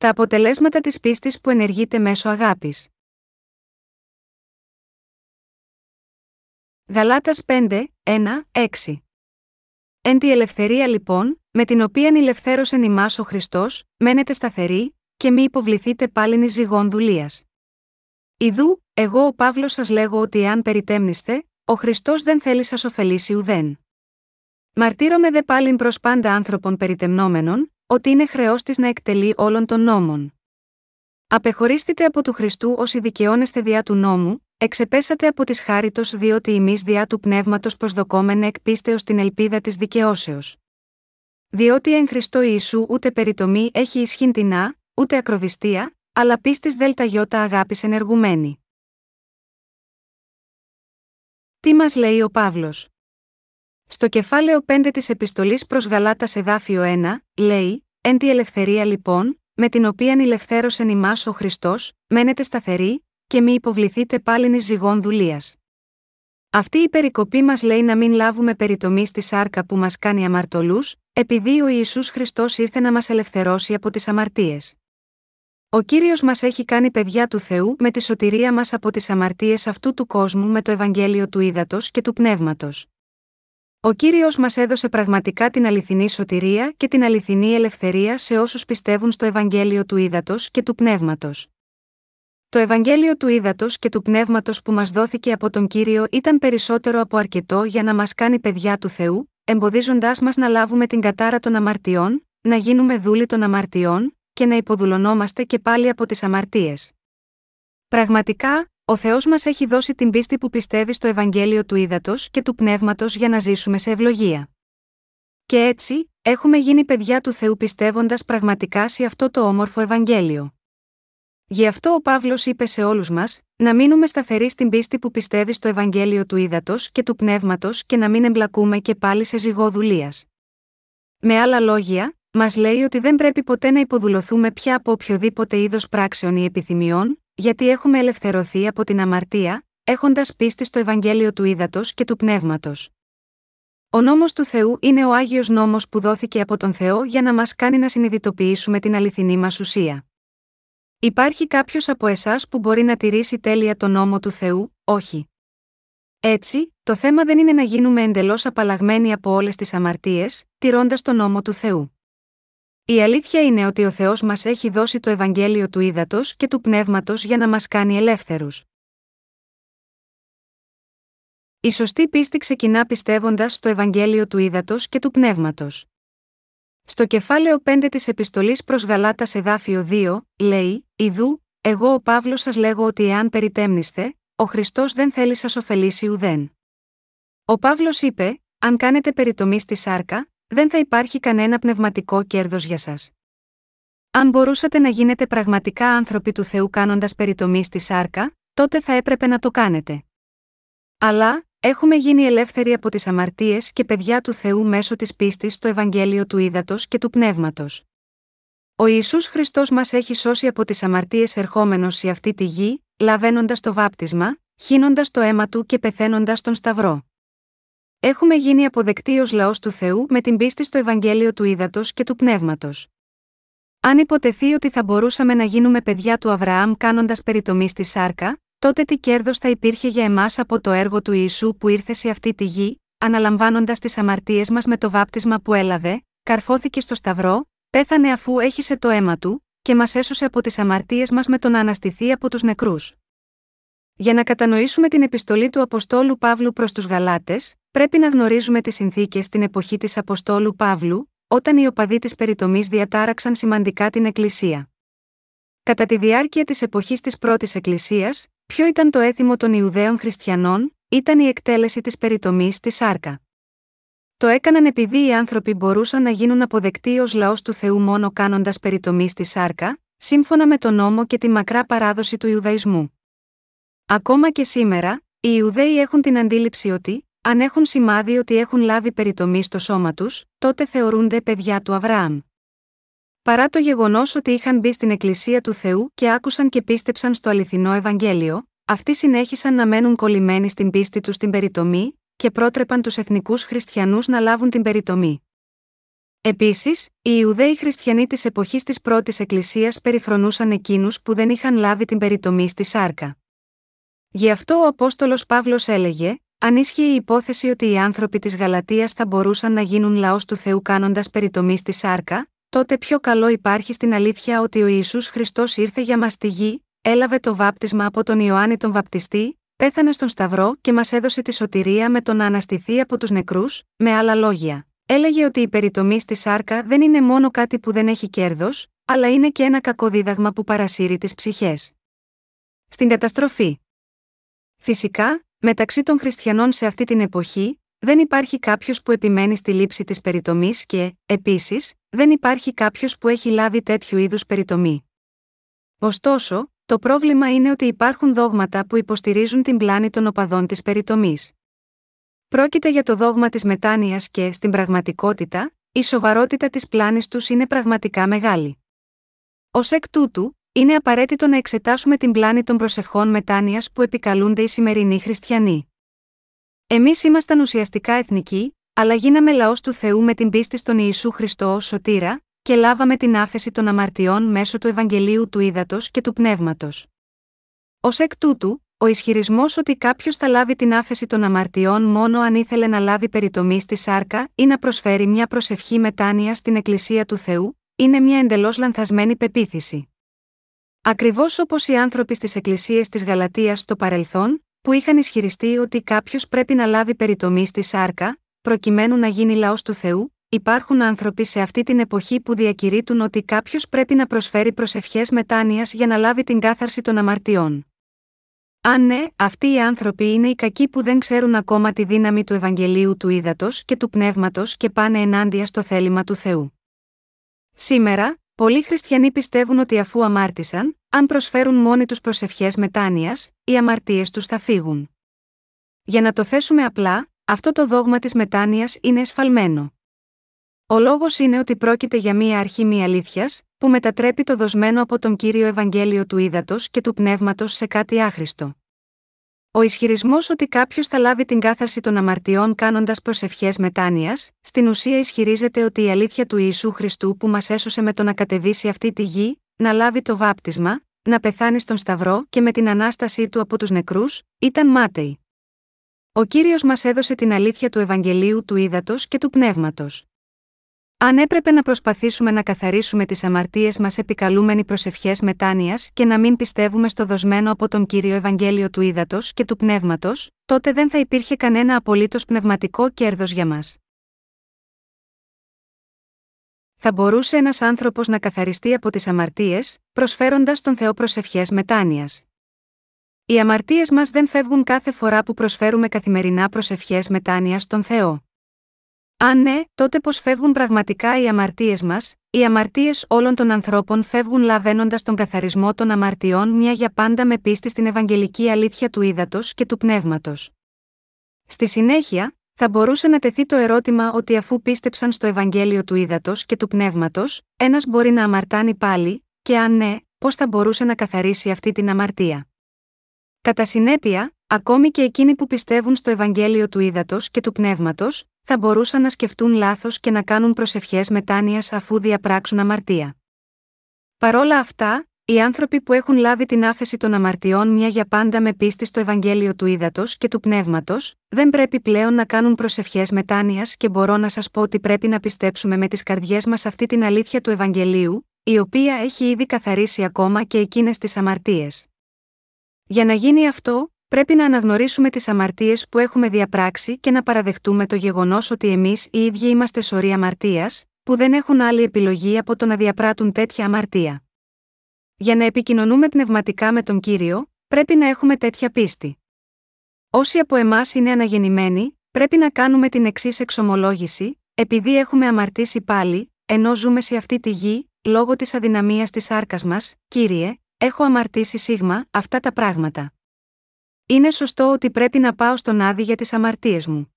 Τα αποτελέσματα της πίστης που ενεργείται μέσω αγάπης. Γαλάτας 5, 1, 6 Εν τη ελευθερία λοιπόν, με την οποία ελευθέρωσεν ημάς ο Χριστός, μένετε σταθεροί, και μη υποβληθείτε πάλιν ζυγών δουλείας. Ιδού, εγώ ο Παύλος σας λέγω ότι εάν περιτέμνηστε, ο Χριστός δεν θέλει σας ωφελήσει ουδέν. Μαρτύρομαι δε πάλιν προς πάντα άνθρωπων περιτεμνόμενων, ότι είναι χρεός της να εκτελεί όλων των νόμων. Απεχωρίστητε από του Χριστού όσοι δικαιώνεστε διά του νόμου, εξεπέσατε από της χάριτος διότι εμείς διά του πνεύματος προσδοκόμενε εκ πίστεως την ελπίδα της δικαιώσεως. Διότι εν Χριστώ Ιησού ούτε περιτομή έχει ισχύν τεινά, ούτε ακροβιστία, αλλά πίστης δέλτα γιώτα αγάπης ενεργουμένη. Τι μας λέει ο Παύλος; Στο κεφάλαιο 5 της επιστολής προς Γαλάτας εδάφιο 1, λέει: Εν τη ελευθερία λοιπόν, με την οποία ελευθέρωσεν ημάς ο Χριστός, μένετε σταθεροί, και μη υποβληθείτε πάλιν ει ζυγών δουλείας. Αυτή η περικοπή μας λέει να μην λάβουμε περιτομή στη σάρκα που μας κάνει αμαρτωλούς, επειδή ο Ιησούς Χριστός ήρθε να μας ελευθερώσει από τις αμαρτίες. Ο κύριος μας έχει κάνει παιδιά του Θεού με τη σωτηρία μας από τις αμαρτίες αυτού του κόσμου με το Ευαγγέλιο του Ήδατος και του Πνεύματος. Ο κύριος μας έδωσε πραγματικά την αληθινή σωτηρία και την αληθινή ελευθερία σε όσους πιστεύουν στο Ευαγγέλιο του Ήδατος και του Πνεύματος. Το Ευαγγέλιο του Ήδατος και του Πνεύματος που μας δόθηκε από τον κύριο ήταν περισσότερο από αρκετό για να μας κάνει παιδιά του Θεού, εμποδίζοντάς μας να λάβουμε την κατάρα των αμαρτιών, να γίνουμε δούλοι των αμαρτιών, και να υποδουλωνόμαστε και πάλι από τις αμαρτίες. Πραγματικά, ο Θεός μας έχει δώσει την πίστη που πιστεύει στο Ευαγγέλιο του Ήδατος και του Πνεύματος για να ζήσουμε σε ευλογία. Και έτσι, έχουμε γίνει παιδιά του Θεού πιστεύοντας πραγματικά σε αυτό το όμορφο Ευαγγέλιο. Γι' αυτό ο Παύλος είπε σε όλους μας, να μείνουμε σταθεροί στην πίστη που πιστεύει στο Ευαγγέλιο του Ήδατος και του Πνεύματος και να μην εμπλακούμε και πάλι σε ζυγό δουλείας. Με άλλα λόγια, μας λέει ότι δεν πρέπει ποτέ να υποδουλωθούμε πια από οποιοδήποτε είδος πράξεων ή επιθυμιών, γιατί έχουμε ελευθερωθεί από την αμαρτία, έχοντας πίστη στο Ευαγγέλιο του Ήδατος και του Πνεύματος. Ο νόμος του Θεού είναι ο Άγιος νόμος που δόθηκε από τον Θεό για να μας κάνει να συνειδητοποιήσουμε την αληθινή μας ουσία. Υπάρχει κάποιος από εσάς που μπορεί να τηρήσει τέλεια τον νόμο του Θεού, όχι. Έτσι, το θέμα δεν είναι να γίνουμε εντελώς απαλλαγμένοι από όλες τις αμαρτίες, τηρώντας τον νόμο του Θεού. Η αλήθεια είναι ότι ο Θεός μας έχει δώσει το Ευαγγέλιο του ύδατο και του πνεύματος για να μας κάνει ελεύθερους. Η σωστή πίστη ξεκινά πιστεύοντας στο Ευαγγέλιο του ύδατο και του πνεύματος. Στο κεφάλαιο 5 της επιστολής προς Γαλάτας εδάφιο 2, λέει: Ιδού, εγώ ο Παύλος σας λέγω ότι εάν περιτέμνηστε, ο Χριστός δεν θέλει σας ωφελήσει ουδέν. Ο Παύλος είπε: Αν κάνετε περιτομή στη σάρκα, δεν θα υπάρχει κανένα πνευματικό κέρδος για σας. Αν μπορούσατε να γίνετε πραγματικά άνθρωποι του Θεού κάνοντας περιτομή στη σάρκα, τότε θα έπρεπε να το κάνετε. Αλλά, έχουμε γίνει ελεύθεροι από τις αμαρτίες και παιδιά του Θεού μέσω της πίστης στο Ευαγγέλιο του Ήδατος και του Πνεύματος. Ο Ιησούς Χριστός μας έχει σώσει από τις αμαρτίες ερχόμενος σε αυτή τη γη, λαβαίνοντας το βάπτισμα, χύνοντας το αίμα του και πεθαίνοντας τον Σταυρό. Έχουμε γίνει αποδεκτοί ως λαός του Θεού με την πίστη στο Ευαγγέλιο του Ήδατος και του Πνεύματος. Αν υποτεθεί ότι θα μπορούσαμε να γίνουμε παιδιά του Αβραάμ κάνοντας περιτομή στη σάρκα, τότε τι κέρδος θα υπήρχε για εμάς από το έργο του Ιησού που ήρθε σε αυτή τη γη, αναλαμβάνοντας τις αμαρτίες μας με το βάπτισμα που έλαβε, καρφώθηκε στο Σταυρό, πέθανε αφού έχισε το αίμα του, και μας έσωσε από τις αμαρτίες μας με το να αναστηθεί από τους νεκρούς. Για να κατανοήσουμε την επιστολή του Αποστόλου Παύλου προς τους Γαλάτες, πρέπει να γνωρίζουμε τις συνθήκες στην εποχή της Αποστόλου Παύλου, όταν οι οπαδοί της περιτομής διατάραξαν σημαντικά την Εκκλησία. Κατά τη διάρκεια της εποχής της πρώτης Εκκλησίας, ποιο ήταν το έθιμο των Ιουδαίων Χριστιανών, ήταν η εκτέλεση της περιτομής στη Σάρκα. Το έκαναν επειδή οι άνθρωποι μπορούσαν να γίνουν αποδεκτοί ως λαός του Θεού μόνο κάνοντας περιτομή στη Σάρκα, σύμφωνα με τον νόμο και τη μακρά παράδοση του Ιουδαϊσμού. Ακόμα και σήμερα, οι Ιουδαίοι έχουν την αντίληψη ότι, αν έχουν σημάδι ότι έχουν λάβει περιτομή στο σώμα τους, τότε θεωρούνται παιδιά του Αβραάμ. Παρά το γεγονός ότι είχαν μπει στην Εκκλησία του Θεού και άκουσαν και πίστεψαν στο αληθινό Ευαγγέλιο, αυτοί συνέχισαν να μένουν κολλημένοι στην πίστη τους στην περιτομή, και πρότρεπαν τους εθνικούς χριστιανούς να λάβουν την περιτομή. Επίσης, οι Ιουδαίοι χριστιανοί της εποχής της πρώτης Εκκλησίας περιφρονούσαν εκείνους που δεν είχαν λάβει την περιτομή στη σάρκα. Γι' αυτό ο Απόστολος Παύλος έλεγε: Αν ίσχυε η υπόθεση ότι οι άνθρωποι της Γαλατείας θα μπορούσαν να γίνουν λαός του Θεού κάνοντας περιτομή στη σάρκα, τότε πιο καλό υπάρχει στην αλήθεια ότι ο Ιησούς Χριστός ήρθε για μας στη γη, έλαβε το βάπτισμα από τον Ιωάννη τον Βαπτιστή, πέθανε στον Σταυρό και μας έδωσε τη σωτηρία με το να αναστηθεί από τους νεκρούς, με άλλα λόγια. Έλεγε ότι η περιτομή στη σάρκα δεν είναι μόνο κάτι που δεν έχει κέρδος, αλλά είναι και ένα κακό δίδαγμα που παρασύρει τις ψυχές. Στην καταστροφή. Φυσικά, μεταξύ των χριστιανών σε αυτή την εποχή, δεν υπάρχει κάποιος που επιμένει στη λήψη της περιτομής και, επίσης, δεν υπάρχει κάποιος που έχει λάβει τέτοιου είδους περιτομή. Ωστόσο, το πρόβλημα είναι ότι υπάρχουν δόγματα που υποστηρίζουν την πλάνη των οπαδών της περιτομής. Πρόκειται για το δόγμα της μετάνοιας και, στην πραγματικότητα, η σοβαρότητα της πλάνης τους είναι πραγματικά μεγάλη. Ω εκ τούτου, είναι απαραίτητο να εξετάσουμε την πλάνη των προσευχών μετάνοιας που επικαλούνται οι σημερινοί χριστιανοί. Εμείς ήμασταν ουσιαστικά εθνικοί, αλλά γίναμε λαός του Θεού με την πίστη στον Ιησού Χριστό ως σωτήρα, και λάβαμε την άφεση των αμαρτιών μέσω του Ευαγγελίου του Ήδατος και του Πνεύματος. Ω εκ τούτου, ο ισχυρισμός ότι κάποιος θα λάβει την άφεση των αμαρτιών μόνο αν ήθελε να λάβει περιτομή στη σάρκα ή να προσφέρει μια προσευχή μετάνοια στην Εκκλησία του Θεού, είναι μια εντελώς λανθασμένη πεποίθηση. Ακριβώς όπως οι άνθρωποι στις εκκλησίες της Γαλατείας στο παρελθόν, που είχαν ισχυριστεί ότι κάποιος πρέπει να λάβει περιτομή στη σάρκα, προκειμένου να γίνει λαός του Θεού, υπάρχουν άνθρωποι σε αυτή την εποχή που διακηρύττουν ότι κάποιος πρέπει να προσφέρει προσευχές μετάνοιας για να λάβει την κάθαρση των αμαρτιών. Αν ναι, αυτοί οι άνθρωποι είναι οι κακοί που δεν ξέρουν ακόμα τη δύναμη του Ευαγγελίου του Ήδατος και του Πνεύματος και πάνε ενάντια στο θέλημα του Θεού. Σήμερα, πολλοί χριστιανοί πιστεύουν ότι αφού αμάρτησαν, αν προσφέρουν μόνοι τους προσευχές μετάνοιας, οι αμαρτίες τους θα φύγουν. Για να το θέσουμε απλά, αυτό το δόγμα της μετάνοιας είναι εσφαλμένο. Ο λόγος είναι ότι πρόκειται για μία αρχή μη αλήθειας, που μετατρέπει το δοσμένο από τον κύριο Ευαγγέλιο του Ήδατος και του Πνεύματος σε κάτι άχρηστο. Ο ισχυρισμός ότι κάποιος θα λάβει την κάθαρση των αμαρτιών κάνοντας προσευχές μετάνοιας, στην ουσία ισχυρίζεται ότι η αλήθεια του Ιησού Χριστού που μας έσωσε με το να κατεβήσει αυτή τη γη, να λάβει το βάπτισμα, να πεθάνει στον Σταυρό και με την ανάστασή του από τους νεκρούς, ήταν μάταιη. Ο κύριος μας έδωσε την αλήθεια του Ευαγγελίου του Ήδατος και του Πνεύματος. Αν έπρεπε να προσπαθήσουμε να καθαρίσουμε τις αμαρτίες μας επικαλούμενοι προσευχέ μετάνοιας και να μην πιστεύουμε στο δοσμένο από τον κύριο Ευαγγέλιο του Ήδατος και του Πνεύματος, τότε δεν θα υπήρχε κανένα απολύτως πνευματικό κέρδος για μας. Θα μπορούσε ένας άνθρωπος να καθαριστεί από τις αμαρτίες, προσφέροντας τον Θεό προσευχέ μετάνοιας. Οι αμαρτίες μας δεν φεύγουν κάθε φορά που προσφέρουμε καθημερινά προσευχέ μετάνοιας στον Θεό. Αν ναι, τότε πώς φεύγουν πραγματικά οι αμαρτίες μας, οι αμαρτίες όλων των ανθρώπων φεύγουν λαβαίνοντας τον καθαρισμό των αμαρτιών μια για πάντα με πίστη στην Ευαγγελική αλήθεια του ύδατος και του πνεύματος. Στη συνέχεια, θα μπορούσε να τεθεί το ερώτημα ότι αφού πίστεψαν στο Ευαγγέλιο του ύδατο και του πνεύματος, ένας μπορεί να αμαρτάνει πάλι, και αν ναι, πώς θα μπορούσε να καθαρίσει αυτή την αμαρτία. Κατά συνέπεια, ακόμη και εκείνοι που πιστεύουν στο Ευαγγέλιο του ύδατο και του πνεύματος, θα μπορούσαν να σκεφτούν λάθος και να κάνουν προσευχές μετάνοιας αφού διαπράξουν αμαρτία. Παρόλα αυτά, οι άνθρωποι που έχουν λάβει την άφεση των αμαρτιών μια για πάντα με πίστη στο Ευαγγέλιο του Ήδατος και του Πνεύματος, δεν πρέπει πλέον να κάνουν προσευχές μετάνοιας και μπορώ να σας πω ότι πρέπει να πιστέψουμε με τις καρδιές μας αυτή την αλήθεια του Ευαγγελίου, η οποία έχει ήδη καθαρίσει ακόμα και εκείνες τις αμαρτίες. Για να γίνει αυτό, πρέπει να αναγνωρίσουμε τις αμαρτίες που έχουμε διαπράξει και να παραδεχτούμε το γεγονός ότι εμείς οι ίδιοι είμαστε σωροί αμαρτίας, που δεν έχουν άλλη επιλογή από το να διαπράττουν τέτοια αμαρτία. Για να επικοινωνούμε πνευματικά με τον κύριο, πρέπει να έχουμε τέτοια πίστη. Όσοι από εμάς είναι αναγεννημένοι, πρέπει να κάνουμε την εξής εξομολόγηση, επειδή έχουμε αμαρτήσει πάλι, ενώ ζούμε σε αυτή τη γη, λόγω της αδυναμίας της άρκας μας, κύριε, έχω αμαρτήσει σίγμα, αυτά τα πράγματα. Είναι σωστό ότι πρέπει να πάω στον Άδη για τις αμαρτίες μου.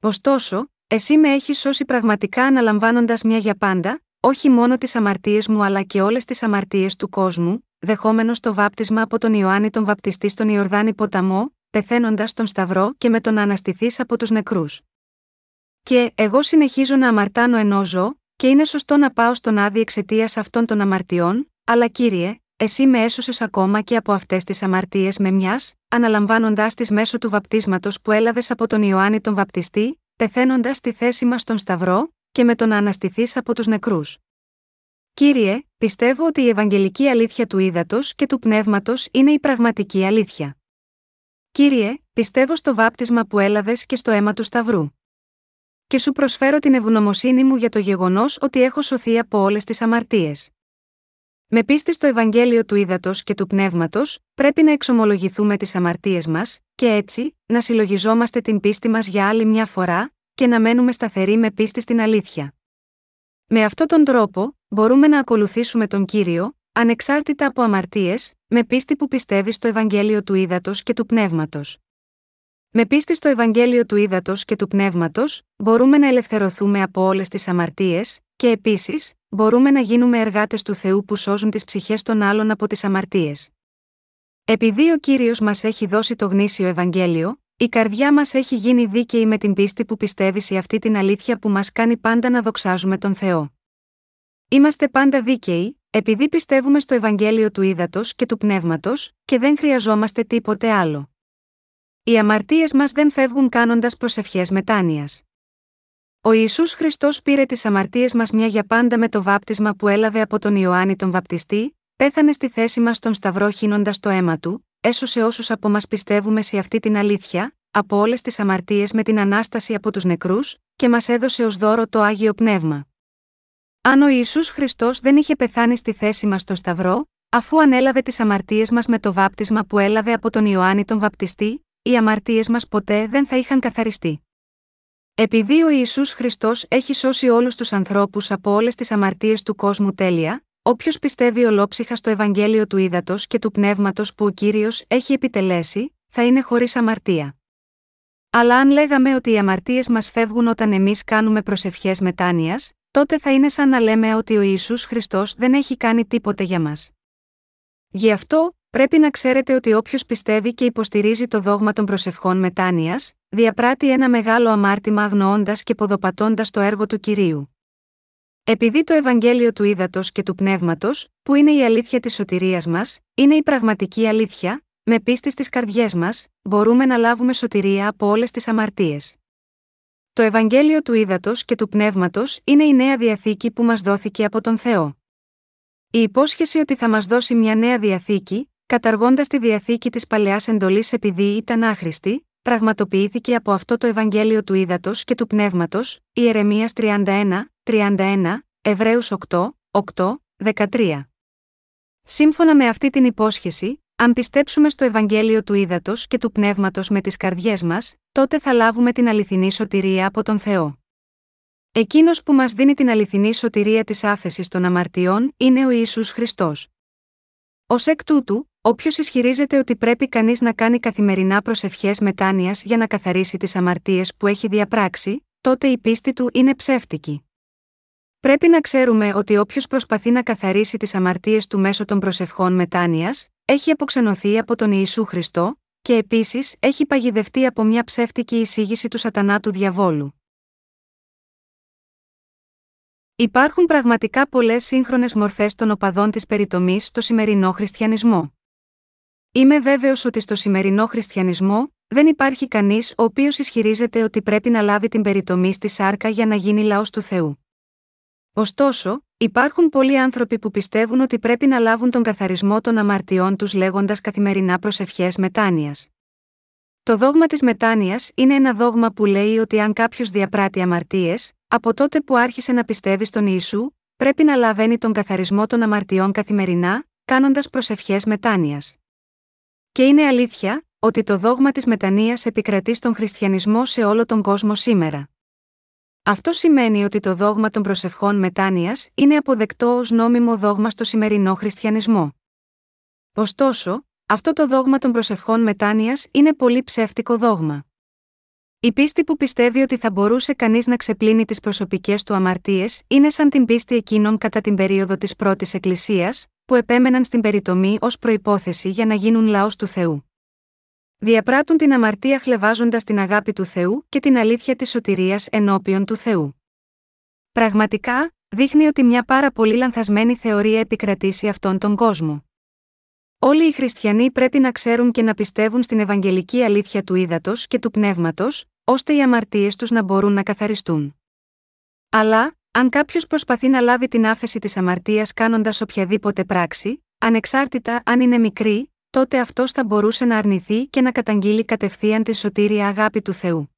Ωστόσο, εσύ με έχεις σώσει πραγματικά αναλαμβάνοντας μια για πάντα, όχι μόνο τις αμαρτίες μου αλλά και όλες τις αμαρτίες του κόσμου, δεχόμενος το βάπτισμα από τον Ιωάννη τον Βαπτιστή στον Ιορδάνη ποταμό, πεθαίνοντας στον Σταυρό και με τον αναστηθεί από τους νεκρούς. Και, εγώ συνεχίζω να αμαρτάνω ενώ ζω, και είναι σωστό να πάω στον άδει εξαιτίας αυτών των αμαρτιών, αλλά κύριε, εσύ με έσωσες ακόμα και από αυτές τις αμαρτίες με μιας, αναλαμβάνοντάς τις μέσω του βαπτίσματος που έλαβες από τον Ιωάννη τον Βαπτιστή, πεθαίνοντας στη θέση μας στον Σταυρό, και με το να αναστηθείς από τους νεκρούς. Κύριε, πιστεύω ότι η Ευαγγελική αλήθεια του ύδατος και του πνεύματος είναι η πραγματική αλήθεια. Κύριε, πιστεύω στο βάπτισμα που έλαβες και στο αίμα του Σταυρού. Και σου προσφέρω την ευγνωμοσύνη μου για το γεγονός ότι έχω σωθεί από όλες τις αμαρτίες. Με πίστη στο Ευαγγέλιο του ύδατος και του πνεύματος, πρέπει να εξομολογηθούμε τις αμαρτίες μας, και έτσι, να συλλογιζόμαστε την πίστη μας για άλλη μια φορά, και να μένουμε σταθεροί με πίστη στην αλήθεια. Με αυτόν τον τρόπο, μπορούμε να ακολουθήσουμε τον κύριο, ανεξάρτητα από αμαρτίες, με πίστη που πιστεύει στο Ευαγγέλιο του ύδατο και του πνεύματος. Με πίστη στο Ευαγγέλιο του ύδατο και του πνεύματος, μπορούμε να ελευθερωθούμε από όλες τις αμαρτίες, και επίσης, μπορούμε να γίνουμε εργάτες του Θεού που σώζουν τις ψυχές των άλλων από τις αμαρτίες. Επειδή ο κύριος μας έχει δώσει το γνήσιο Ευαγγέλιο, η καρδιά μας έχει γίνει δίκαιη με την πίστη που πιστεύεις σε αυτή την αλήθεια που μας κάνει πάντα να δοξάζουμε τον Θεό. Είμαστε πάντα δίκαιοι, επειδή πιστεύουμε στο Ευαγγέλιο του ύδατο και του πνεύματος, και δεν χρειαζόμαστε τίποτε άλλο. Οι αμαρτίες μας δεν φεύγουν κάνοντας προσευχές μετάνοιας. Ο Ιησούς Χριστός πήρε τις αμαρτίες μας μια για πάντα με το βάπτισμα που έλαβε από τον Ιωάννη τον Βαπτιστή, πέθανε στη θέση μας στον Σταυρό χύνοντας το αίμα του, έσωσε όσους από μας πιστεύουμε σε αυτή την αλήθεια, από όλες τις αμαρτίες με την ανάσταση από τους νεκρούς, και μας έδωσε ως δώρο το άγιο πνεύμα. Αν ο Ισού Χριστός δεν είχε πεθάνει στη θέση μας στο Σταυρό, αφού ανέλαβε τις αμαρτίες μας με το βάπτισμα που έλαβε από τον Ιωάννη τον Βαπτιστή, οι αμαρτίες μας ποτέ δεν θα είχαν καθαριστεί. Επειδή ο Ιησούς Χριστός έχει σώσει όλους τους ανθρώπους από όλες τις αμαρτίες του κόσμου τέλεια, όποιος πιστεύει ολόψυχα στο Ευαγγέλιο του ύδατο και του πνεύματος που ο κύριος έχει επιτελέσει, θα είναι χωρίς αμαρτία. Αλλά αν λέγαμε ότι οι αμαρτίες μας φεύγουν όταν εμείς κάνουμε προσευχές μετάνοιας, τότε θα είναι σαν να λέμε ότι ο Ιησούς Χριστός δεν έχει κάνει τίποτε για μας. Γι' αυτό, πρέπει να ξέρετε ότι όποιος πιστεύει και υποστηρίζει το δόγμα των προσευχών μετάνοιας, διαπράττει ένα μεγάλο αμάρτημα αγνοώντας και ποδοπατώντας το έργο του κυρίου. Επειδή το Ευαγγέλιο του ύδατο και του πνεύματος, που είναι η αλήθεια της σωτηρίας μας, είναι η πραγματική αλήθεια, με πίστη στις καρδιές μας, μπορούμε να λάβουμε σωτηρία από όλες τις αμαρτίες. Το Ευαγγέλιο του ύδατο και του πνεύματος είναι η νέα διαθήκη που μας δόθηκε από τον Θεό. Η υπόσχεση ότι θα μας δώσει μια νέα διαθήκη, καταργώντας τη διαθήκη της παλαιάς εντολής επειδή ήταν άχρηστη, πραγματοποιήθηκε από αυτό το Ευαγγέλιο του ύδατο και του πνεύματος, Ιερεμίας 31, 31, Εβραίους 8, 8, 13. Σύμφωνα με αυτή την υπόσχεση, αν πιστέψουμε στο Ευαγγέλιο του ύδατο και του πνεύματος με τις καρδιές μας, τότε θα λάβουμε την αληθινή σωτηρία από τον Θεό. Εκείνος που μας δίνει την αληθινή σωτηρία της άφεσης των αμαρτιών είναι ο ίσου Χριστός. Ω εκ τούτου, όποιος ισχυρίζεται ότι πρέπει κανείς να κάνει καθημερινά προσευχές μετάνοιας για να καθαρίσει τις αμαρτίες που έχει διαπράξει, τότε η πίστη του είναι ψεύτικη. Πρέπει να ξέρουμε ότι όποιος προσπαθεί να καθαρίσει τις αμαρτίες του μέσω των προσευχών μετάνοιας, έχει αποξενωθεί από τον Ιησού Χριστό, και επίσης έχει παγιδευτεί από μια ψεύτικη εισήγηση του σατανά του διαβόλου. Υπάρχουν πραγματικά πολλές σύγχρονες μορφές των οπαδών της περιτομής στο σημερινό χριστιανισμό. Είμαι βέβαιος ότι στο σημερινό χριστιανισμό δεν υπάρχει κανείς ο οποίος ισχυρίζεται ότι πρέπει να λάβει την περιτομή στη σάρκα για να γίνει λαός του Θεού. Ωστόσο, υπάρχουν πολλοί άνθρωποι που πιστεύουν ότι πρέπει να λάβουν τον καθαρισμό των αμαρτιών τους λέγοντας καθημερινά προσευχές μετάνοιας. Το δόγμα της μετάνοιας είναι ένα δόγμα που λέει ότι αν κάποιος διαπράττει αμαρτίες, από τότε που άρχισε να πιστεύει στον Ιησού, πρέπει να λαβαίνει τον καθαρισμό των αμαρτιών καθημερινά, κάνοντας προσευχές μετάνοιας. Και είναι αλήθεια, ότι το δόγμα της μετανίας επικρατεί στον χριστιανισμό σε όλο τον κόσμο σήμερα. Αυτό σημαίνει ότι το δόγμα των προσευχών μετάνοιας είναι αποδεκτό ως νόμιμο δόγμα στο σημερινό χριστιανισμό. Ωστόσο, αυτό το δόγμα των προσευχών μετάνοιας είναι πολύ ψεύτικο δόγμα. Η πίστη που πιστεύει ότι θα μπορούσε κανείς να ξεπλύνει τις προσωπικές του αμαρτίες είναι σαν την πίστη εκείνων κατά την περίοδο της πρώτης Εκκλησίας, που επέμεναν στην περιτομή ως προπόθεση για να γίνουν λαός του Θεού. Διαπράττουν την αμαρτία χλεβάζοντας την αγάπη του Θεού και την αλήθεια της σωτηρίας ενώπιον του Θεού. Πραγματικά, δείχνει ότι μια πάρα πολύ λανθασμένη θεωρία επικρατεί σε αυτόν τον κόσμο. Όλοι οι χριστιανοί πρέπει να ξέρουν και να πιστεύουν στην Ευαγγελική αλήθεια του ύδατος και του πνεύματος, ώστε οι αμαρτίες τους να μπορούν να καθαριστούν. Αλλά, αν κάποιος προσπαθεί να λάβει την άφεση της αμαρτίας κάνοντας οποιαδήποτε πράξη, ανεξάρτητα αν είναι μικρή, τότε αυτός θα μπορούσε να αρνηθεί και να καταγγείλει κατευθείαν τη σωτήρια αγάπη του Θεού.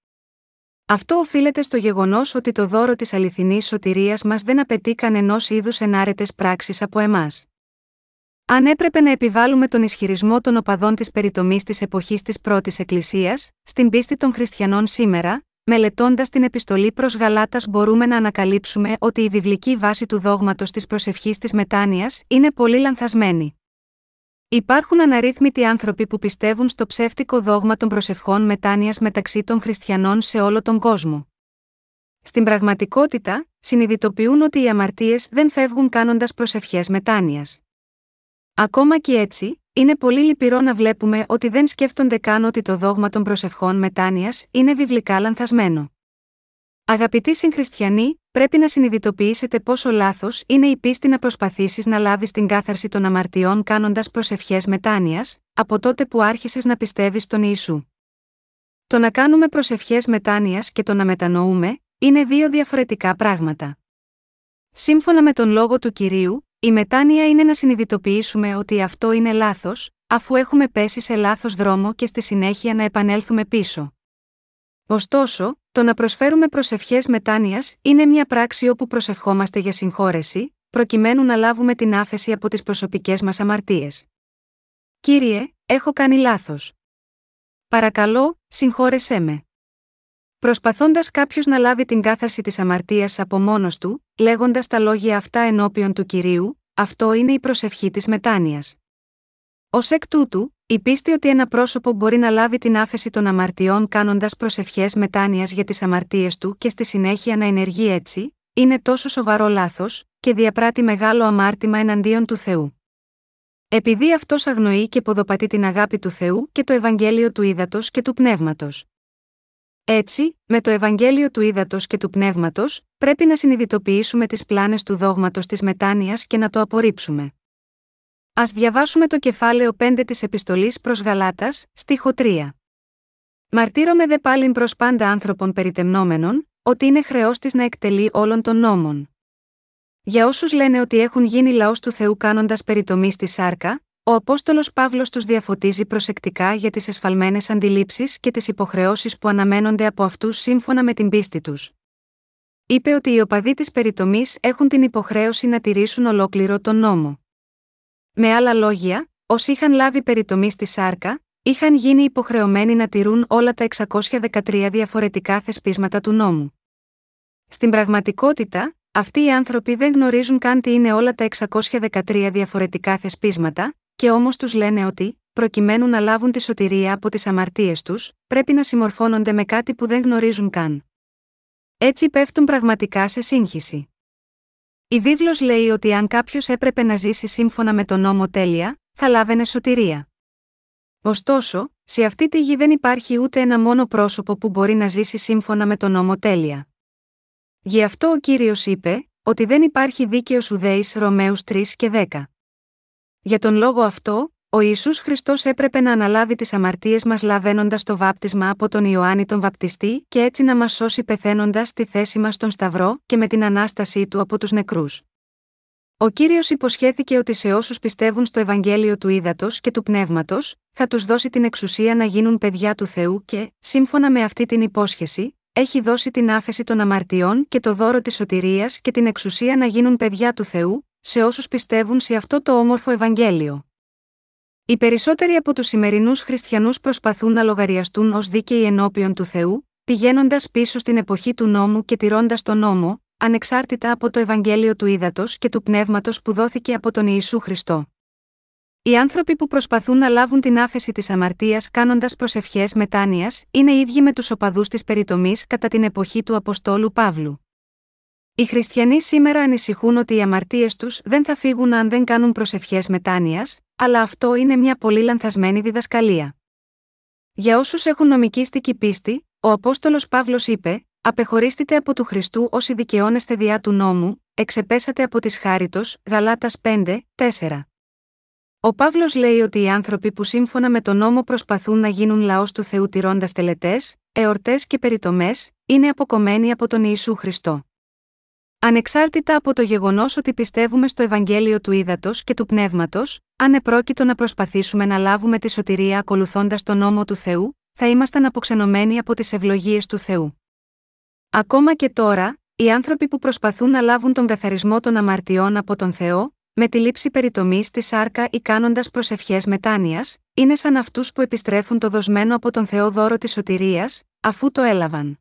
Αυτό οφείλεται στο γεγονός ότι το δώρο της αληθινής σωτηρίας μας δεν απαιτεί κανενός είδους ενάρετες πράξεις από εμάς. Αν έπρεπε να επιβάλλουμε τον ισχυρισμό των οπαδών της περιτομής της εποχής της πρώτης Εκκλησίας, στην πίστη των χριστιανών σήμερα, μελετώντας την επιστολή προς Γαλάτας μπορούμε να ανακαλύψουμε ότι η βιβλική βάση του δόγματος της προσευχής της μετάνοιας είναι πολύ λανθασμένη. Υπάρχουν αναρρύθμιτοι άνθρωποι που πιστεύουν στο ψεύτικο δόγμα των προσευχών μετάνοιας μεταξύ των χριστιανών σε όλο τον κόσμο. Στην πραγματικότητα, συνειδητοποιούν ότι οι αμαρτίες δεν φεύγουν κάνοντας προσευχές μετάνοιας. Ακόμα και έτσι, είναι πολύ λυπηρό να βλέπουμε ότι δεν σκέφτονται καν ότι το δόγμα των προσευχών μετάνοιας είναι βιβλικά λανθασμένο. Αγαπητοί συγχριστιανοί, πρέπει να συνειδητοποιήσετε πόσο λάθος είναι η πίστη να προσπαθήσεις να λάβεις την κάθαρση των αμαρτιών κάνοντας προσευχές μετάνοιας, από τότε που άρχισες να πιστεύεις στον Ιησού. Το να κάνουμε προσευχές μετάνοιας και το να μετανοούμε, είναι δύο διαφορετικά πράγματα. Σύμφωνα με τον λόγο του κυρίου, η μετάνοια είναι να συνειδητοποιήσουμε ότι αυτό είναι λάθος, αφού έχουμε πέσει σε λάθος δρόμο και στη συνέχεια να επανέλθουμε πίσω. Ωστόσο, το να προσφέρουμε προσευχές μετάνοιας είναι μια πράξη όπου προσευχόμαστε για συγχώρεση, προκειμένου να λάβουμε την άφεση από τις προσωπικές μας αμαρτίες. Κύριε, έχω κάνει λάθος. Παρακαλώ, συγχώρεσέ με. Προσπαθώντας κάποιος να λάβει την κάθαρση της αμαρτίας από μόνος του, λέγοντας τα λόγια αυτά ενώπιον του κυρίου, αυτό είναι η προσευχή της μετάνοιας. Ω εκ τούτου, η πίστη ότι ένα πρόσωπο μπορεί να λάβει την άφεση των αμαρτιών κάνοντας προσευχές μετάνοιας για τις αμαρτίες του και στη συνέχεια να ενεργεί έτσι, είναι τόσο σοβαρό λάθος, και διαπράττει μεγάλο αμάρτημα εναντίον του Θεού. Επειδή αυτός αγνοεί και ποδοπατεί την αγάπη του Θεού και το Ευαγγέλιο του ύδατο και του πνεύματος. Έτσι, με το Ευαγγέλιο του ύδατο και του πνεύματος, πρέπει να συνειδητοποιήσουμε τις πλάνες του δόγματος της μετάνοιας και να το απορρίψουμε. Α διαβάσουμε το κεφάλαιο 5 της Επιστολής προς Γαλάτας, στίχο 3. Μαρτύρομαι δε πάλιν προς πάντα άνθρωπων περιτεμνόμενων, ότι είναι χρεός της να εκτελεί όλων των νόμων. Για όσους λένε ότι έχουν γίνει λαός του Θεού κάνοντας περιτομή στη σάρκα, ο Απόστολος Παύλος τους διαφωτίζει προσεκτικά για τις εσφαλμένες αντιλήψεις και τις υποχρεώσεις που αναμένονται από αυτούς σύμφωνα με την πίστη τους. Είπε ότι οι οπαδοί της περιτομής έχουν την υποχρέωση να τηρήσουν ολόκληρο τον νόμο. Με άλλα λόγια, όσοι είχαν λάβει περιτομή στη σάρκα, είχαν γίνει υποχρεωμένοι να τηρούν όλα τα 613 διαφορετικά θεσπίσματα του νόμου. Στην πραγματικότητα, αυτοί οι άνθρωποι δεν γνωρίζουν καν τι είναι όλα τα 613 διαφορετικά θεσπίσματα, και όμως τους λένε ότι, προκειμένου να λάβουν τη σωτηρία από τις αμαρτίες τους, πρέπει να συμμορφώνονται με κάτι που δεν γνωρίζουν καν. Έτσι πέφτουν πραγματικά σε σύγχυση. Η βίβλος λέει ότι αν κάποιος έπρεπε να ζήσει σύμφωνα με τον νόμο τέλεια, θα λάβαινε σωτηρία. Ωστόσο, σε αυτή τη γη δεν υπάρχει ούτε ένα μόνο πρόσωπο που μπορεί να ζήσει σύμφωνα με τον νόμο τέλεια. Γι' αυτό ο κύριος είπε, ότι δεν υπάρχει δίκαιος ουδέης Ρωμαίους 3 και 10. Για τον λόγο αυτό, ο Ισού Χριστός έπρεπε να αναλάβει τις αμαρτίες μας λαβαίνοντας το βάπτισμα από τον Ιωάννη τον Βαπτιστή και έτσι να μας σώσει πεθαίνοντας στη θέση μας στον Σταυρό και με την ανάστασή του από τους νεκρούς. Ο κύριος υποσχέθηκε ότι σε όσους πιστεύουν στο Ευαγγέλιο του Ήδατος και του Πνεύματος, θα τους δώσει την εξουσία να γίνουν παιδιά του Θεού και, σύμφωνα με αυτή την υπόσχεση, έχει δώσει την άφεση των αμαρτιών και το δώρο της σωτηρίας και την εξουσία να γίνουν παιδιά του Θεού, σε όσους πιστεύουν σε αυτό το όμορφο Ευαγγέλιο. Οι περισσότεροι από τους σημερινούς χριστιανούς προσπαθούν να λογαριαστούν ως δίκαιοι ενώπιον του Θεού, πηγαίνοντας πίσω στην εποχή του νόμου και τηρώντας τον νόμο, ανεξάρτητα από το Ευαγγέλιο του ύδατο και του πνεύματος που δόθηκε από τον Ιησού Χριστό. Οι άνθρωποι που προσπαθούν να λάβουν την άφεση της αμαρτίας κάνοντας προσευχές μετάνοιας είναι ίδιοι με τους οπαδούς της περιτομής κατά την εποχή του Αποστόλου Παύλου. Οι χριστιανοί σήμερα ανησυχούν ότι οι αμαρτίες τους δεν θα φύγουν αν δεν κάνουν προσευχές μετάνοιας, αλλά αυτό είναι μια πολύ λανθασμένη διδασκαλία. Για όσους έχουν νομικήστικη πίστη, ο Απόστολος Παύλος είπε: Απεχωρίστητε από του Χριστού όσοι δικαιώνεστε διά του νόμου, εξεπέσατε από της χάριτος, Γαλάτας 5, 4. Ο Παύλος λέει ότι οι άνθρωποι που σύμφωνα με τον νόμο προσπαθούν να γίνουν λαός του Θεού τηρώντας τελετές, εορτές και περιτομές, είναι αποκομμένοι από τον Ιησού Χριστό. Ανεξάρτητα από το γεγονός ότι πιστεύουμε στο Ευαγγέλιο του Ήδατος και του Πνεύματος, αν επρόκειτο να προσπαθήσουμε να λάβουμε τη σωτηρία ακολουθώντας τον νόμο του Θεού, θα ήμασταν αποξενωμένοι από τις ευλογίες του Θεού. Ακόμα και τώρα, οι άνθρωποι που προσπαθούν να λάβουν τον καθαρισμό των αμαρτιών από τον Θεό, με τη λήψη περιτομή στη σάρκα ή κάνοντας προσευχές μετάνοιας, είναι σαν αυτούς που επιστρέφουν το δοσμένο από τον Θεό δώρο της σωτηρίας, αφού το έλαβαν.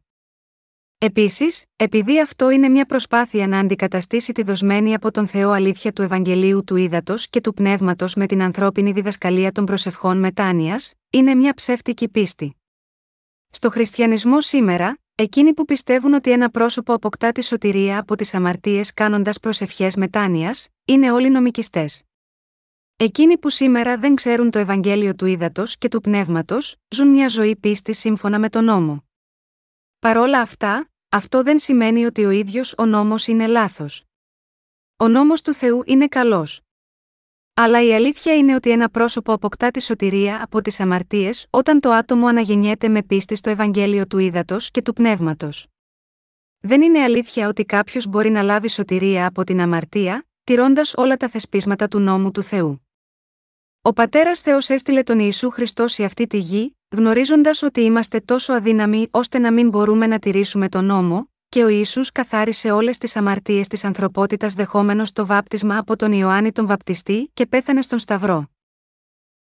Επίσης, επειδή αυτό είναι μια προσπάθεια να αντικαταστήσει τη δοσμένη από τον Θεό αλήθεια του Ευαγγελίου του Ήδατος και του Πνεύματος με την ανθρώπινη διδασκαλία των προσευχών μετάνοιας, είναι μια ψεύτικη πίστη. Στο χριστιανισμό σήμερα, εκείνοι που πιστεύουν ότι ένα πρόσωπο αποκτά τη σωτηρία από τις αμαρτίες κάνοντας προσευχές μετάνοιας, είναι όλοι νομικιστές. Εκείνοι που σήμερα δεν ξέρουν το Ευαγγέλιο του Ήδατος και του Πνεύματος, ζουν μια ζωή πίστη σύμφωνα με τον νόμο. Παρόλα αυτά, αυτό δεν σημαίνει ότι ο ίδιος ο νόμος είναι λάθος. Ο νόμος του Θεού είναι καλός. Αλλά η αλήθεια είναι ότι ένα πρόσωπο αποκτά τη σωτηρία από τις αμαρτίες όταν το άτομο αναγεννιέται με πίστη στο Ευαγγέλιο του Ήδατος και του Πνεύματος. Δεν είναι αλήθεια ότι κάποιος μπορεί να λάβει σωτηρία από την αμαρτία, τηρώντας όλα τα θεσπίσματα του νόμου του Θεού. Ο πατέρας Θεός έστειλε τον Ιησού Χριστό σε αυτή τη γη, γνωρίζοντας ότι είμαστε τόσο αδύναμοι ώστε να μην μπορούμε να τηρήσουμε τον νόμο, και ο Ισού καθάρισε όλες τις αμαρτίες της ανθρωπότητας δεχόμενος το βάπτισμα από τον Ιωάννη τον Βαπτιστή και πέθανε στον Σταυρό.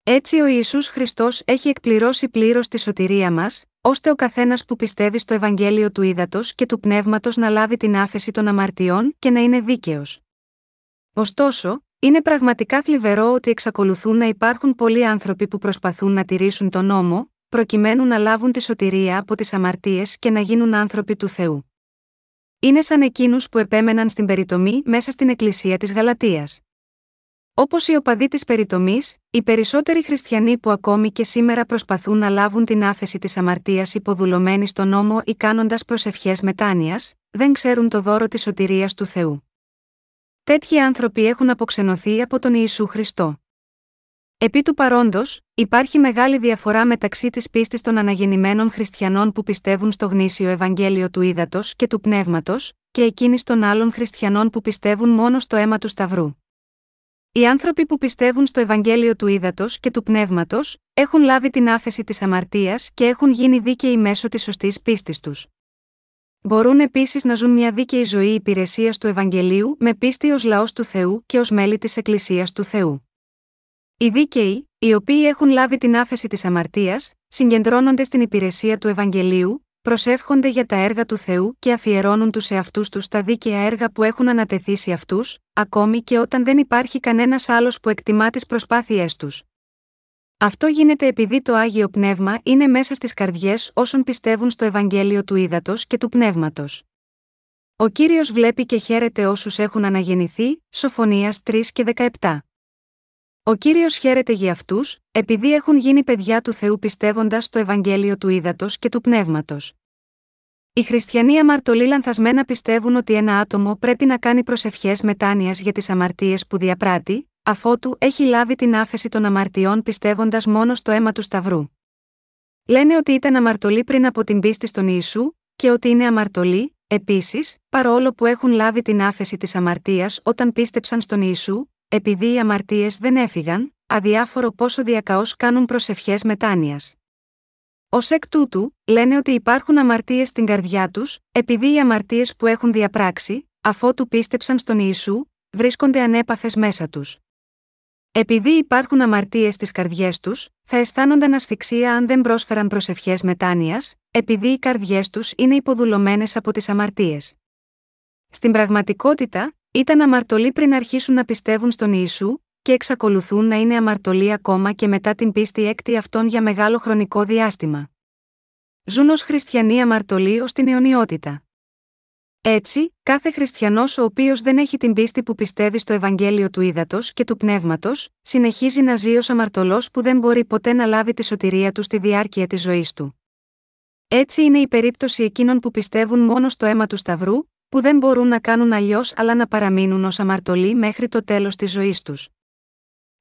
Έτσι ο Ισού Χριστός έχει εκπληρώσει πλήρως τη σωτηρία μας, ώστε ο καθένας που πιστεύει στο Ευαγγέλιο του Ήδατος και του Πνεύματος να λάβει την άφεση των αμαρτιών και να είναι δίκαιος. Ωστόσο, είναι πραγματικά θλιβερό ότι εξακολουθούν να υπάρχουν πολλοί άνθρωποι που προσπαθούν να τηρήσουν τον νόμο, προκειμένου να λάβουν τη σωτηρία από τις αμαρτίες και να γίνουν άνθρωποι του Θεού. Είναι σαν εκείνους που επέμεναν στην περιτομή μέσα στην Εκκλησία της Γαλατείας. Όπως οι οπαδοί της περιτομής, οι περισσότεροι χριστιανοί που ακόμη και σήμερα προσπαθούν να λάβουν την άφεση της αμαρτίας υποδουλωμένη στον νόμο ή κάνοντας προσευχές μετάνοιας, δεν ξέρουν το δώρο της σωτηρίας του Θεού. Τέτοιοι άνθρωποι έχουν αποξενωθεί από τον Ιησού Χριστό. Επί του παρόντος, υπάρχει μεγάλη διαφορά μεταξύ της πίστης των αναγεννημένων χριστιανών που πιστεύουν στο γνήσιο Ευαγγέλιο του Ήδατος και του Πνεύματος, και εκείνης των άλλων χριστιανών που πιστεύουν μόνο στο αίμα του Σταυρού. Οι άνθρωποι που πιστεύουν στο Ευαγγέλιο του Ήδατος και του Πνεύματος, έχουν λάβει την άφεση της αμαρτίας και έχουν γίνει δίκαιοι μέσω της σωστής πίστης τους. Μπορούν επίσης να ζουν μια δίκαιη ζωή υπηρεσίας του Ευαγγελίου με πίστη ως λαός του Θεού και ως μέλη της Εκκλησίας του Θεού. Οι δίκαιοι, οι οποίοι έχουν λάβει την άφεση της αμαρτίας, συγκεντρώνονται στην υπηρεσία του Ευαγγελίου, προσεύχονται για τα έργα του Θεού και αφιερώνουν τους εαυτούς τους στα δίκαια έργα που έχουν ανατεθεί σε αυτούς, ακόμη και όταν δεν υπάρχει κανένας άλλος που εκτιμά τις προσπάθειές τους. Αυτό γίνεται επειδή το άγιο πνεύμα είναι μέσα στις καρδιές όσων πιστεύουν στο Ευαγγέλιο του Ήδατος και του Πνεύματος. Ο κύριος βλέπει και χαίρεται όσους έχουν αναγεννηθεί, Σοφωνίας 3 και 17. Ο κύριος χαίρεται για αυτούς, επειδή έχουν γίνει παιδιά του Θεού πιστεύοντας στο Ευαγγέλιο του Ήδατος και του Πνεύματος. Οι χριστιανοί αμαρτωλοί λανθασμένα πιστεύουν ότι ένα άτομο πρέπει να κάνει προσευχές μετάνοιας για τις αμαρτίες που διαπράττει, αφότου έχει λάβει την άφεση των αμαρτιών πιστεύοντας μόνο στο αίμα του Σταυρού. Λένε ότι ήταν αμαρτωλοί πριν από την πίστη στον Ιησού, και ότι είναι αμαρτωλοί, επίσης, παρόλο που έχουν λάβει την άφεση της αμαρτίας όταν πίστεψαν στον Ιησού, επειδή οι αμαρτίες δεν έφυγαν, αδιάφορο πόσο διακαώς κάνουν προσευχές μετάνοιας. Ω εκ τούτου, λένε ότι υπάρχουν αμαρτίες στην καρδιά τους, επειδή οι αμαρτίες που έχουν διαπράξει, αφότου πίστεψαν στον Ιησού, βρίσκονται ανέπαφες μέσα τους. Επειδή υπάρχουν αμαρτίες στις καρδιές τους, θα αισθάνονταν ασφυξία αν δεν πρόσφεραν προσευχές μετάνοιας, επειδή οι καρδιές τους είναι υποδουλωμένες από τις αμαρτίες. Στην πραγματικότητα, ήταν αμαρτωλοί πριν αρχίσουν να πιστεύουν στον Ιησού, και εξακολουθούν να είναι αμαρτωλοί ακόμα και μετά την πίστη έκτη αυτών για μεγάλο χρονικό διάστημα. Ζουν ως χριστιανοί αμαρτωλοί ως την αιωνιότητα. Έτσι, κάθε χριστιανός ο οποίος δεν έχει την πίστη που πιστεύει στο Ευαγγέλιο του Ήδατος και του Πνεύματος, συνεχίζει να ζει ως αμαρτωλός που δεν μπορεί ποτέ να λάβει τη σωτηρία του στη διάρκεια της ζωής του. Έτσι είναι η περίπτωση εκείνων που πιστεύουν μόνο στο αίμα του Σταυρού, που δεν μπορούν να κάνουν αλλιώς αλλά να παραμείνουν ως αμαρτωλοί μέχρι το τέλος της ζωής τους.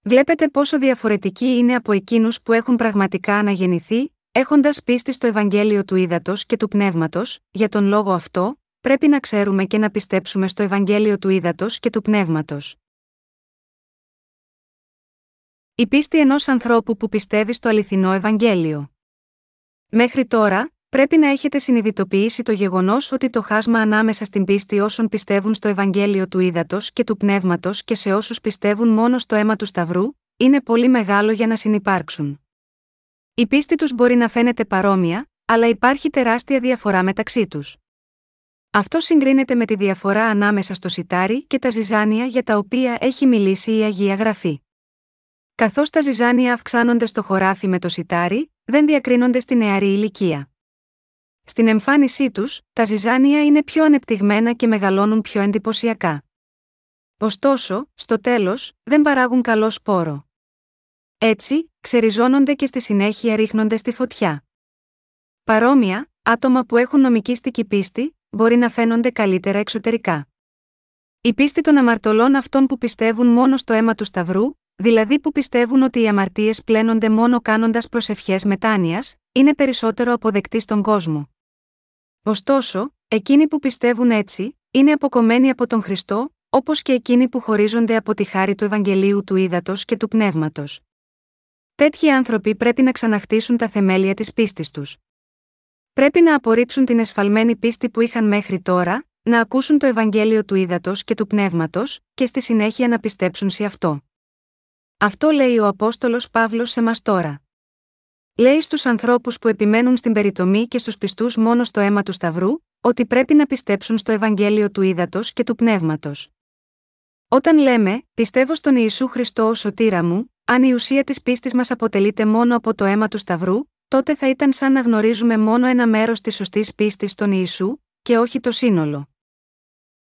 Βλέπετε πόσο διαφορετικοί είναι από εκείνους που έχουν πραγματικά αναγεννηθεί, έχοντας πίστη στο Ευαγγέλιο του Ήδατος και του Πνεύματος, για τον λόγο αυτό, πρέπει να ξέρουμε και να πιστέψουμε στο Ευαγγέλιο του Ήδατος και του Πνεύματος. Η πίστη ενός ανθρώπου που πιστεύει στο αληθινό Ευαγγέλιο. Μέχρι τώρα, πρέπει να έχετε συνειδητοποιήσει το γεγονός ότι το χάσμα ανάμεσα στην πίστη όσων πιστεύουν στο Ευαγγέλιο του Ήδατος και του Πνεύματος και σε όσους πιστεύουν μόνο στο αίμα του Σταυρού, είναι πολύ μεγάλο για να συνεπάρξουν. Η πίστη τους μπορεί να φαίνεται παρόμοια, αλλά υπάρχει τεράστια διαφορά μεταξύ τους. Αυτό συγκρίνεται με τη διαφορά ανάμεσα στο σιτάρι και τα ζυζάνια για τα οποία έχει μιλήσει η Αγία Γραφή. Καθώς τα ζυζάνια αυξάνονται στο χωράφι με το σιτάρι, δεν διακρίνονται στη νεαρή ηλικία. Στην εμφάνισή τους, τα ζυζάνια είναι πιο ανεπτυγμένα και μεγαλώνουν πιο εντυπωσιακά. Ωστόσο, στο τέλος, δεν παράγουν καλό σπόρο. Έτσι, ξεριζώνονται και στη συνέχεια ρίχνονται στη φωτιά. Παρόμοια, άτομα που έχουν νομικήστικη πίστη, μπορεί να φαίνονται καλύτερα εξωτερικά. Η πίστη των αμαρτωλών αυτών που πιστεύουν μόνο στο αίμα του Σταυρού, δηλαδή που πιστεύουν ότι οι αμαρτίες πλένονται μόνο κάνοντας προσευχές μετάνοιας, είναι περισσότερο αποδεκτή στον κόσμο. Ωστόσο, εκείνοι που πιστεύουν έτσι, είναι αποκομμένοι από τον Χριστό, όπως και εκείνοι που χωρίζονται από τη χάρη του Ευαγγελίου του Ήδατος και του Πνεύματος. Τέτοιοι άνθρωποι πρέπει να ξαναχτίσουν τα θεμέλια της πίστης τους. Πρέπει να απορρίψουν την εσφαλμένη πίστη που είχαν μέχρι τώρα, να ακούσουν το Ευαγγέλιο του Ήδατος και του Πνεύματος, και στη συνέχεια να πιστέψουν σε αυτό. Αυτό λέει ο Απόστολος Παύλος σε μας τώρα. Λέει στους ανθρώπους που επιμένουν στην περιτομή και στους πιστούς μόνο στο αίμα του Σταυρού, ότι πρέπει να πιστέψουν στο Ευαγγέλιο του Ήδατος και του Πνεύματος. Όταν λέμε, πιστεύω στον Ιησού Χριστό ως σωτήρα μου, αν η ουσία της πίστης μας αποτελείται μόνο από το αίμα του Σταυρού, τότε θα ήταν σαν να γνωρίζουμε μόνο ένα μέρος της σωστής πίστης στον Ιησού, και όχι το σύνολο.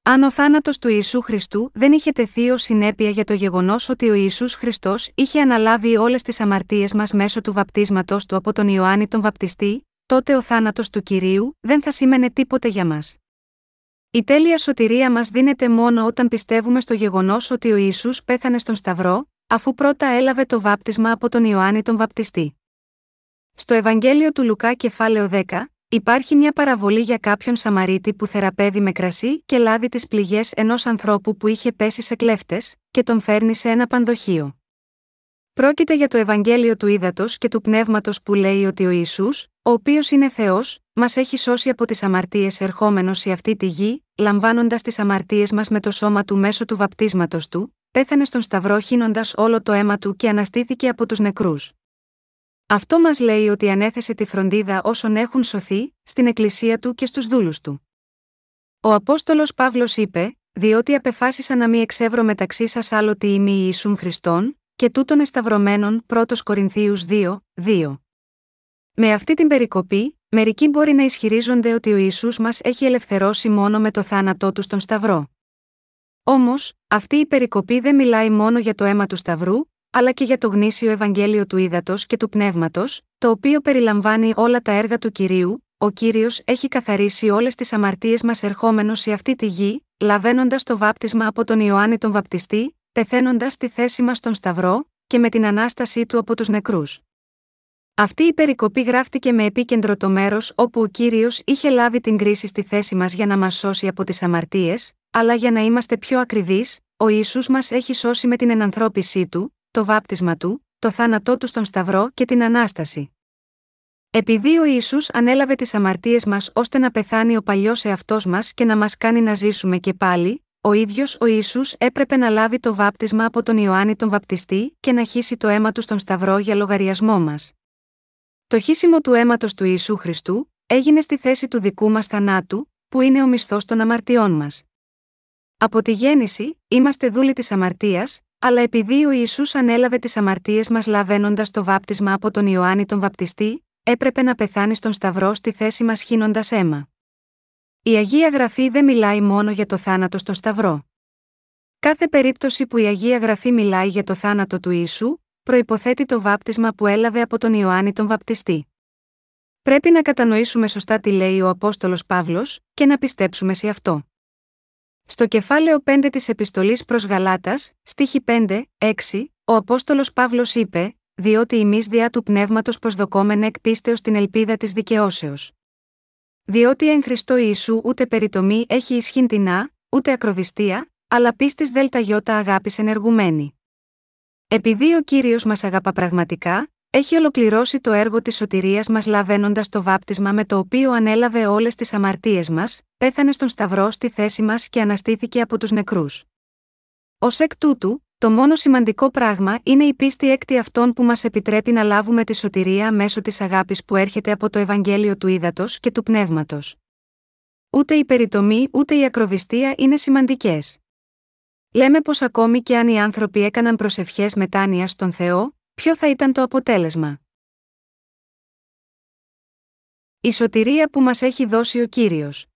Αν ο θάνατος του Ιησού Χριστού δεν είχε τεθεί ως συνέπεια για το γεγονός ότι ο Ιησούς Χριστός είχε αναλάβει όλες τις αμαρτίες μας μέσω του βαπτίσματός του από τον Ιωάννη τον Βαπτιστή, τότε ο θάνατος του κυρίου δεν θα σήμαινε τίποτε για μας. Η τέλεια σωτηρία μας δίνεται μόνο όταν πιστεύουμε στο γεγονός ότι ο Ιησούς πέθανε στον Σταυρό, αφού πρώτα έλαβε το βάπτισμα από τον Ιωάννη τον Βαπτιστή. Στο Ευαγγέλιο του Λουκά κεφάλαιο 10, Υπάρχει μια παραβολή για κάποιον Σαμαρίτη που θεραπεύει με κρασί και λάδι τις πληγές ενός ανθρώπου που είχε πέσει σε κλέφτες, και τον φέρνει σε ένα πανδοχείο. Πρόκειται για το Ευαγγέλιο του Ήδατος και του Πνεύματος που λέει ότι ο Ισού, ο οποίος είναι Θεός, μας έχει σώσει από τις αμαρτίες ερχόμενος σε αυτή τη γη, λαμβάνοντας τις αμαρτίες μας με το σώμα του μέσω του βαπτίσματος του, πέθανε στον Σταυρό χύνοντας όλο το αίμα του και αναστήθηκε από τους νεκρούς. Αυτό μας λέει ότι ανέθεσε τη φροντίδα όσων έχουν σωθεί, στην εκκλησία του και στους δούλους του. Ο Απόστολος Παύλος είπε: Διότι απεφάσισα να μην εξεύρω μεταξύ σας άλλο τι ημί Ιησούν Χριστών, και τούτων εσταυρωμένων 1 Κορινθίους 2, 2. Με αυτή την περικοπή, μερικοί μπορεί να ισχυρίζονται ότι ο Ιησούς μας έχει ελευθερώσει μόνο με το θάνατό του στον Σταυρό. Όμως, αυτή η περικοπή δεν μιλάει μόνο για το αίμα του Σταυρού, αλλά και για το γνήσιο Ευαγγέλιο του Ήδατος και του Πνεύματος, το οποίο περιλαμβάνει όλα τα έργα του κυρίου, ο κύριος έχει καθαρίσει όλες τις αμαρτίες μας ερχόμενος σε αυτή τη γη, λαβαίνοντας το βάπτισμα από τον Ιωάννη τον Βαπτιστή, πεθαίνοντας στη θέση μας στον Σταυρό, και με την ανάστασή του από τους νεκρούς. Αυτή η περικοπή γράφτηκε με επίκεντρο το μέρος όπου ο κύριος είχε λάβει την κρίση στη θέση μας για να μας σώσει από τις αμαρτίες, αλλά για να είμαστε πιο ακριβείς, ο Ιησούς μας έχει σώσει με την ενανθρώπισή του, το βάπτισμα του, το θάνατό του στον Σταυρό και την ανάσταση. Επειδή ο Ισού ανέλαβε τις αμαρτίες μας ώστε να πεθάνει ο παλιός εαυτός μας και να μας κάνει να ζήσουμε και πάλι, ο ίδιος ο Ισού έπρεπε να λάβει το βάπτισμα από τον Ιωάννη τον Βαπτιστή και να χύσει το αίμα του στον Σταυρό για λογαριασμό μας. Το χύσιμο του αίματος του Ιησού Χριστού έγινε στη θέση του δικού μας θανάτου, που είναι ο μισθός των αμαρτιών μας. Από τη γέννηση, είμαστε δούλοι της αμαρτίας, αλλά επειδή ο Ιησούς ανέλαβε τις αμαρτίες μας λαβαίνοντας το βάπτισμα από τον Ιωάννη τον Βαπτιστή, έπρεπε να πεθάνει στον Σταυρό στη θέση μας χύνοντας αίμα. Η Αγία Γραφή δεν μιλάει μόνο για το θάνατο στο Σταυρό. Κάθε περίπτωση που η Αγία Γραφή μιλάει για το θάνατο του Ιησού, προϋποθέτει το βάπτισμα που έλαβε από τον Ιωάννη τον Βαπτιστή. Πρέπει να κατανοήσουμε σωστά τι λέει ο Απόστολος Παύλος και να πιστέψουμε σε αυτό. Στο κεφάλαιο 5 της Επιστολής προς Γαλάτας, στίχη 5, 6, ο Απόστολος Παύλος είπε: Διότι εμεί διά του πνεύματος προσδοκόμεν εκ πίστεως την ελπίδα της δικαιώσεως. Διότι εν Χριστώ Ιησού ούτε περιτομή έχει ισχύν τεινά, ούτε ακροβιστία, αλλά πίστης ΔΙ αγάπης ενεργουμένη. Επειδή ο κύριος μας αγαπά πραγματικά, έχει ολοκληρώσει το έργο της σωτηρίας μας λαβαίνοντας το βάπτισμα με το οποίο ανέλαβε όλες τις αμαρτίες μας, πέθανε στον Σταυρό στη θέση μας και αναστήθηκε από τους νεκρούς. Ω εκ τούτου, το μόνο σημαντικό πράγμα είναι η πίστη έκτη αυτών που μας επιτρέπει να λάβουμε τη σωτηρία μέσω της αγάπης που έρχεται από το Ευαγγέλιο του Ήδατος και του Πνεύματος. Ούτε η περιτομή ούτε η ακροβιστία είναι σημαντικές. Λέμε πως ακόμη και αν οι άνθρωποι έκαναν προσευχές μετάνοια στον Θεό, ποιο θα ήταν το αποτέλεσμα; Η σωτηρία που μας έχει δώσει ο Κύριος.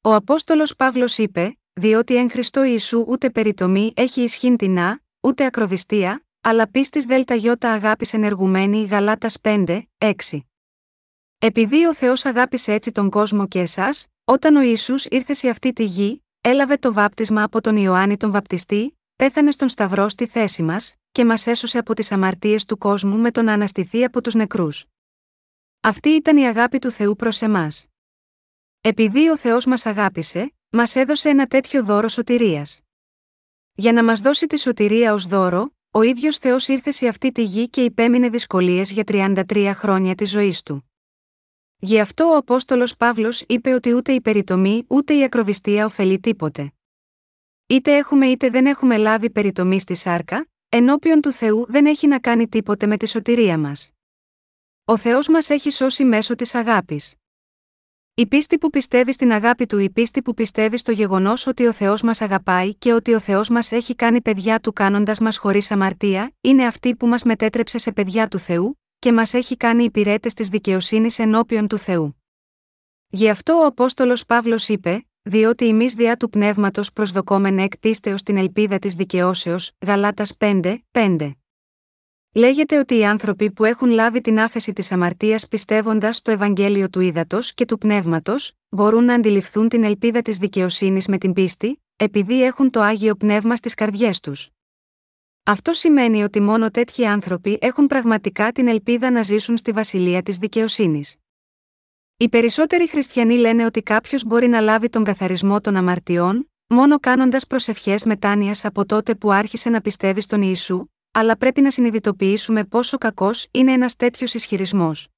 Ο Απόστολος Παύλος είπε, διότι εν Χριστώ Ιησού ούτε περιτομή έχει ισχύν τεινά, ούτε ακροβιστία, αλλά πίστης ΔΙ αγάπης ενεργουμένη Γαλάτας 5, 6. Επειδή ο Θεός αγάπησε έτσι τον κόσμο και εσάς, όταν ο Ιησούς ήρθε σε αυτή τη γη, έλαβε το βάπτισμα από τον Ιωάννη τον Βαπτιστή, πέθανε στον Σταυρό στη θέση μας, και μας έσωσε από τις αμαρτίες του κόσμου με το να αναστηθεί από τους νεκρούς. Αυτή ήταν η αγάπη του Θεού προς εμάς. Επειδή ο Θεός μας αγάπησε, μας έδωσε ένα τέτοιο δώρο σωτηρίας. Για να μας δώσει τη σωτηρία ως δώρο, ο ίδιος Θεός ήρθε σε αυτή τη γη και υπέμεινε δυσκολίες για 33 χρόνια της ζωής του. Γι' αυτό ο Απόστολος Παύλος είπε ότι ούτε η περιτομή ούτε η ακροβιστία ωφελεί τίποτε. Είτε έχουμε είτε δεν έχουμε λάβει περιτομή στη σάρκα, ενώπιον του Θεού δεν έχει να κάνει τίποτε με τη σωτηρία μας. Ο Θεός μας έχει σώσει μέσω της αγάπης. Η πίστη που πιστεύει στην αγάπη του, η πίστη που πιστεύει στο γεγονός ότι ο Θεός μας αγαπάει και ότι ο Θεός μας έχει κάνει παιδιά του κάνοντας μας χωρίς αμαρτία, είναι αυτή που μας μετέτρεψε σε παιδιά του Θεού, και μας έχει κάνει υπηρέτες της δικαιοσύνης ενώπιον του Θεού. Γι' αυτό ο Απόστολος Παύλος είπε: διότι εμεί διά του πνεύματος προσδοκόμεν εκ πίστεως την ελπίδα της δικαιώσεως, Γαλάτας 5, 5. Λέγεται ότι οι άνθρωποι που έχουν λάβει την άφεση της αμαρτίας πιστεύοντας στο Ευαγγέλιο του Ήδατος και του Πνεύματος, μπορούν να αντιληφθούν την ελπίδα της δικαιοσύνης με την πίστη, επειδή έχουν το άγιο πνεύμα στις καρδιές τους. Αυτό σημαίνει ότι μόνο τέτοιοι άνθρωποι έχουν πραγματικά την ελπίδα να ζήσουν στη βασιλεία της δικαιοσύνης. Οι περισσότεροι χριστιανοί λένε ότι κάποιος μπορεί να λάβει τον καθαρισμό των αμαρτιών, μόνο κάνοντας προσευχές μετάνοιας από τότε που άρχισε να πιστεύει στον Ιησού, αλλά πρέπει να συνειδητοποιήσουμε πόσο κακός είναι ένας τέτοιος ισχυρισμός.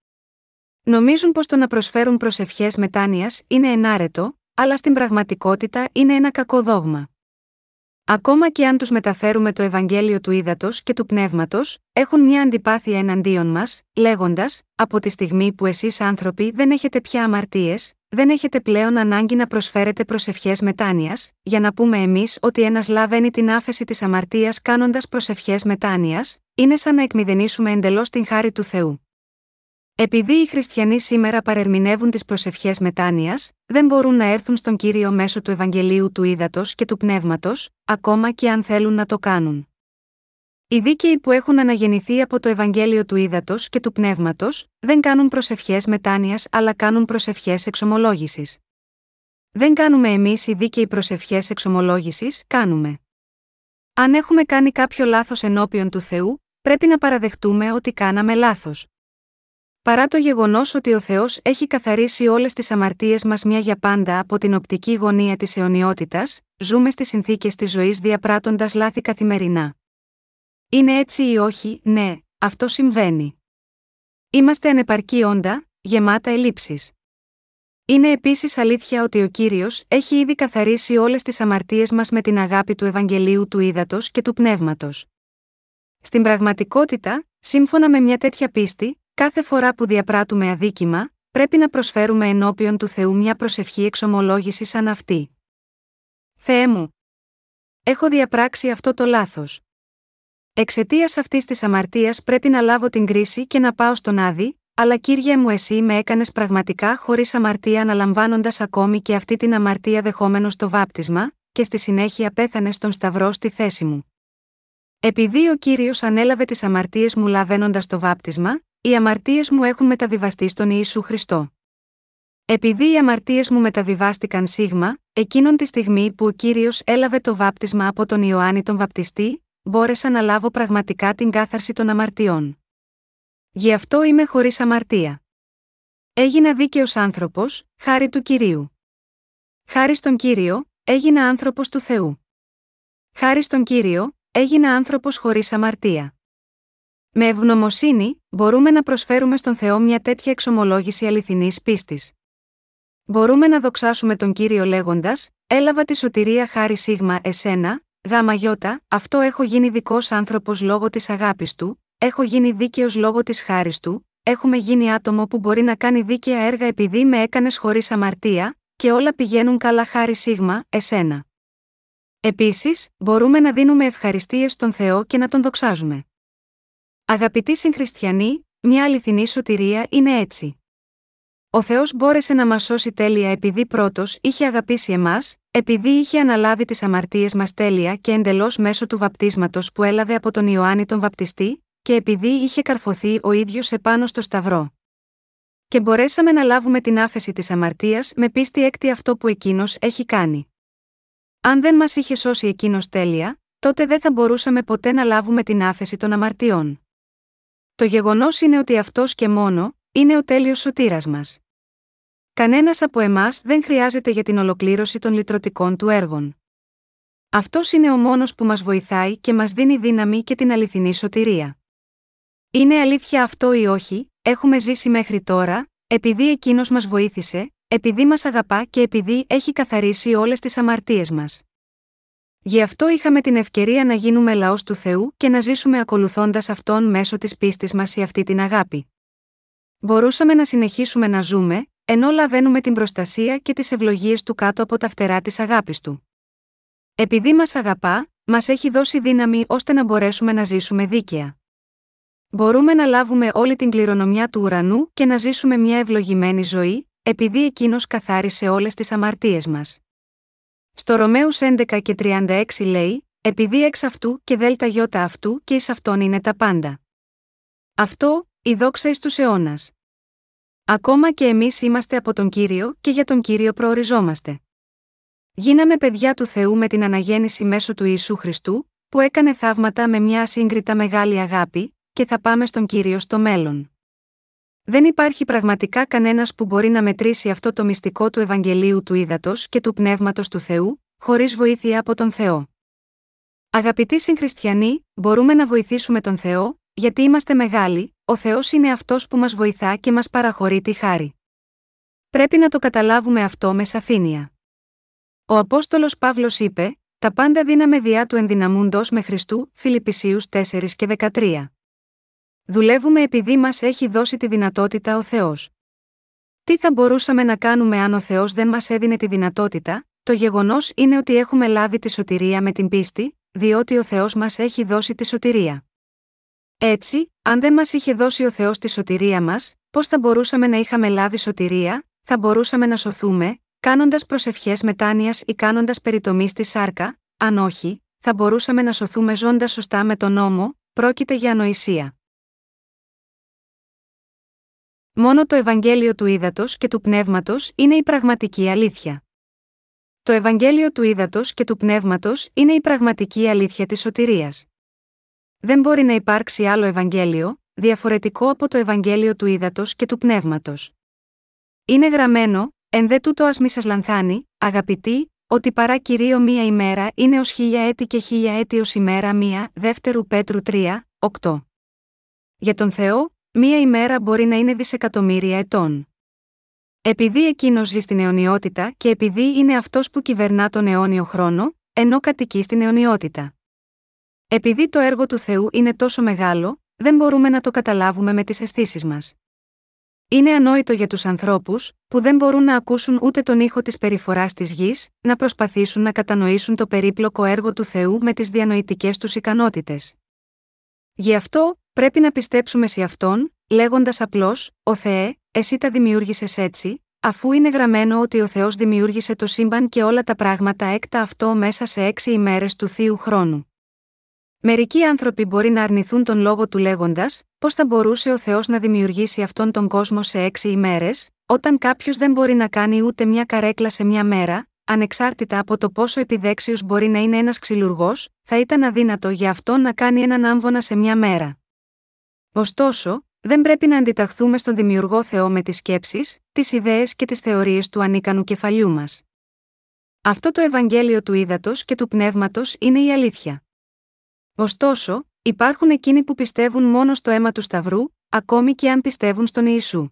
Νομίζουν πως το να προσφέρουν προσευχές μετάνοιας είναι ενάρετο, αλλά στην πραγματικότητα είναι ένα κακό δόγμα. Ακόμα και αν τους μεταφέρουμε το Ευαγγέλιο του ύδατο και του πνεύματος, έχουν μια αντιπάθεια εναντίον μας, λέγοντας: Από τη στιγμή που εσείς άνθρωποι δεν έχετε πια αμαρτίες, δεν έχετε πλέον ανάγκη να προσφέρετε προσευχές μετάνοιας, για να πούμε εμείς ότι ένας λαβαίνει την άφεση της αμαρτίας κάνοντας προσευχές μετάνοιας, είναι σαν να εκμηδενήσουμε εντελώς την χάρη του Θεού. Επειδή οι χριστιανοί σήμερα παρερμηνεύουν τις προσευχές μετάνοιας, δεν μπορούν να έρθουν στον κύριο μέσω του Ευαγγελίου του Ήδατος και του Πνεύματος, ακόμα και αν θέλουν να το κάνουν. Οι δίκαιοι που έχουν αναγεννηθεί από το Ευαγγέλιο του Ήδατος και του Πνεύματος, δεν κάνουν προσευχές μετάνοιας αλλά κάνουν προσευχές εξομολόγησης. Δεν κάνουμε εμείς οι δίκαιοι προσευχές εξομολόγησης, κάνουμε. Αν έχουμε κάνει κάποιο λάθος ενώπιον του Θεού, πρέπει να παραδεχτούμε ότι κάναμε λάθος. Παρά το γεγονός ότι ο Θεός έχει καθαρίσει όλες τις αμαρτίες μας μια για πάντα από την οπτική γωνία της αιωνιότητας, ζούμε στις συνθήκες της ζωής διαπράττοντας λάθη καθημερινά. Είναι έτσι ή όχι, ναι, αυτό συμβαίνει. Είμαστε ανεπαρκή όντα, γεμάτα ελλείψεις. Είναι επίσης αλήθεια ότι ο κύριος έχει ήδη καθαρίσει όλες τις αμαρτίες μας με την αγάπη του Ευαγγελίου του Ήδατος και του Πνεύματος. Στην πραγματικότητα, σύμφωνα με μια τέτοια πίστη, Κάθε φορά που διαπράττουμε αδίκημα, πρέπει να προσφέρουμε ενώπιον του Θεού μια προσευχή εξομολόγησης σαν αυτή. Θεέ μου, έχω διαπράξει αυτό το λάθος. Εξαιτίας αυτής της αμαρτίας πρέπει να λάβω την κρίση και να πάω στον Άδη, αλλά κύριε μου, εσύ με έκανες πραγματικά χωρίς αμαρτία, αναλαμβάνοντας ακόμη και αυτή την αμαρτία δεχόμενος το βάπτισμα, και στη συνέχεια πέθανες στον Σταυρό στη θέση μου. Επειδή ο κύριος ανέλαβε τις αμαρτίες μου λαβαίνοντας το βάπτισμα, οι αμαρτίες μου έχουν μεταβιβαστεί στον Ιησού Χριστό. Επειδή οι αμαρτίες μου μεταβιβάστηκαν σίγμα, εκείνον τη στιγμή που ο κύριος έλαβε το βάπτισμα από τον Ιωάννη τον Βαπτιστή, μπόρεσα να λάβω πραγματικά την κάθαρση των αμαρτιών. Γι' αυτό είμαι χωρίς αμαρτία. Έγινα δίκαιος άνθρωπος, χάρη του κυρίου. Χάρη στον κύριο, έγινα άνθρωπος του Θεού. Χάρη στον κύριο, έγινα άνθρωπος χωρίς αμαρτία. Με ευγνωμοσύνη, μπορούμε να προσφέρουμε στον Θεό μια τέτοια εξομολόγηση αληθινής πίστης. Μπορούμε να δοξάσουμε τον κύριο λέγοντας: Έλαβα τη σωτηρία χάρη σίγμα εσένα, γάμα γιώτα, αυτό έχω γίνει δικός άνθρωπος λόγω της αγάπης του, έχω γίνει δίκαιος λόγω της χάρης του, έχουμε γίνει άτομο που μπορεί να κάνει δίκαια έργα επειδή με έκανες χωρίς αμαρτία, και όλα πηγαίνουν καλά χάρη σίγμα, εσένα. Επίσης, μπορούμε να δίνουμε ευχαριστίες στον Θεό και να τον δοξάζουμε. Αγαπητοί συγχριστιανοί, μια αληθινή σωτηρία είναι έτσι. Ο Θεός μπόρεσε να μας σώσει τέλεια επειδή πρώτος είχε αγαπήσει εμάς, επειδή είχε αναλάβει τις αμαρτίες μας τέλεια και εντελώς μέσω του βαπτίσματος που έλαβε από τον Ιωάννη τον Βαπτιστή, και επειδή είχε καρφωθεί ο ίδιος επάνω στο Σταυρό. Και μπορέσαμε να λάβουμε την άφεση της αμαρτίας με πίστη έκτη αυτό που εκείνος έχει κάνει. Αν δεν μας είχε σώσει εκείνος τέλεια, τότε δεν θα μπορούσαμε ποτέ να λάβουμε την άφεση των αμαρτιών. Το γεγονός είναι ότι αυτός και μόνο, είναι ο τέλειος σωτήρας μας. Κανένας από εμάς δεν χρειάζεται για την ολοκλήρωση των λυτρωτικών του έργων. Αυτός είναι ο μόνος που μας βοηθάει και μας δίνει δύναμη και την αληθινή σωτηρία. Είναι αλήθεια αυτό ή όχι, έχουμε ζήσει μέχρι τώρα, επειδή εκείνος μας βοήθησε, επειδή μας αγαπά και επειδή έχει καθαρίσει όλες τις αμαρτίες μας. Γι' αυτό είχαμε την ευκαιρία να γίνουμε λαός του Θεού και να ζήσουμε ακολουθώντας αυτόν μέσω της πίστης μας σε αυτή την αγάπη. Μπορούσαμε να συνεχίσουμε να ζούμε, ενώ λαβαίνουμε την προστασία και τις ευλογίες του κάτω από τα φτερά της αγάπης του. Επειδή μας αγαπά, μας έχει δώσει δύναμη ώστε να μπορέσουμε να ζήσουμε δίκαια. Μπορούμε να λάβουμε όλη την κληρονομιά του ουρανού και να ζήσουμε μια ευλογημένη ζωή, επειδή εκείνος καθάρισε όλες τις αμαρτίες μας. Στο Ρωμαίους 11 και 36 λέει: Επειδή εξ αυτού και δέλτα γιώτα αυτού και εις αυτόν είναι τα πάντα. Αυτό, η δόξα εις τους αιώνας. Ακόμα και εμείς είμαστε από τον κύριο και για τον κύριο προοριζόμαστε. Γίναμε παιδιά του Θεού με την αναγέννηση μέσω του Ιησού Χριστού, που έκανε θαύματα με μια ασύγκριτα μεγάλη αγάπη, και θα πάμε στον κύριο στο μέλλον. Δεν υπάρχει πραγματικά κανένας που μπορεί να μετρήσει αυτό το μυστικό του Ευαγγελίου του Ήδατος και του Πνεύματος του Θεού, χωρίς βοήθεια από τον Θεό. Αγαπητοί συγχριστιανοί, μπορούμε να βοηθήσουμε τον Θεό, γιατί είμαστε μεγάλοι, ο Θεός είναι αυτός που μας βοηθά και μας παραχωρεί τη χάρη. Πρέπει να το καταλάβουμε αυτό με σαφήνεια. Ο Απόστολος Παύλος είπε: Τα πάντα δύναμε διά του ενδυναμούντος με Χριστού, Φιλιππισίους 4 και 13. Δουλεύουμε επειδή μας έχει δώσει τη δυνατότητα ο Θεός. Τι θα μπορούσαμε να κάνουμε αν ο Θεός δεν μας έδινε τη δυνατότητα, το γεγονός είναι ότι έχουμε λάβει τη σωτηρία με την πίστη, διότι ο Θεός μας έχει δώσει τη σωτηρία. Έτσι, αν δεν μας είχε δώσει ο Θεός τη σωτηρία μας, πώς θα μπορούσαμε να είχαμε λάβει σωτηρία, θα μπορούσαμε να σωθούμε, κάνοντας προσευχές μετάνοιας ή κάνοντας περιτομή στη σάρκα, αν όχι, θα μπορούσαμε να σωθούμε ζώντας σωστά με τον νόμο, πρόκειται για ανοησία. Μόνο το Ευαγγέλιο του Ήδατος και του Πνεύματος είναι η πραγματική αλήθεια. Το Ευαγγέλιο του Ήδατος και του Πνεύματος είναι η πραγματική αλήθεια της σωτηρίας. Δεν μπορεί να υπάρξει άλλο Ευαγγέλιο, διαφορετικό από το Ευαγγέλιο του Ήδατος και του Πνεύματος. Είναι γραμμένο, εν δε τούτο ας μη σας λανθάνει, αγαπητοί, ότι παρά κυρίω μία ημέρα είναι ως χίλια έτη και χίλια έτη ως ημέρα μία, δεύτερου Πέτρου 3, 8. Για τον Θεό, Μία ημέρα μπορεί να είναι δισεκατομμύρια ετών. Επειδή εκείνος ζει στην αιωνιότητα και επειδή είναι αυτός που κυβερνά τον αιώνιο χρόνο, ενώ κατοικεί στην αιωνιότητα. Επειδή το έργο του Θεού είναι τόσο μεγάλο, δεν μπορούμε να το καταλάβουμε με τις αισθήσεις μας. Είναι ανόητο για τους ανθρώπους, που δεν μπορούν να ακούσουν ούτε τον ήχο της περιφοράς της γης, να προσπαθήσουν να κατανοήσουν το περίπλοκο έργο του Θεού με τις διανοητικές τους ικανότητες. Γι' αυτό, Πρέπει να πιστέψουμε σε Αυτόν, λέγοντας απλώς: Ο Θεέ, εσύ τα δημιούργησες έτσι, αφού είναι γραμμένο ότι ο Θεός δημιούργησε το σύμπαν και όλα τα πράγματα έκτα αυτό μέσα σε έξι ημέρες του θείου χρόνου. Μερικοί άνθρωποι μπορεί να αρνηθούν τον λόγο του λέγοντας: Πώς θα μπορούσε ο Θεός να δημιουργήσει αυτόν τον κόσμο σε έξι ημέρες, όταν κάποιος δεν μπορεί να κάνει ούτε μια καρέκλα σε μια μέρα, ανεξάρτητα από το πόσο επιδέξιος μπορεί να είναι ένας ξυλουργός, θα ήταν αδύνατο για αυτόν να κάνει έναν άμβονα σε μια μέρα. Ωστόσο, δεν πρέπει να αντιταχθούμε στον δημιουργό Θεό με τις σκέψεις, τις ιδέες και τις θεωρίες του ανίκανου κεφαλιού μας. Αυτό το Ευαγγέλιο του ύδατο και του πνεύματος είναι η αλήθεια. Ωστόσο, υπάρχουν εκείνοι που πιστεύουν μόνο στο αίμα του Σταυρού, ακόμη και αν πιστεύουν στον Ιησού.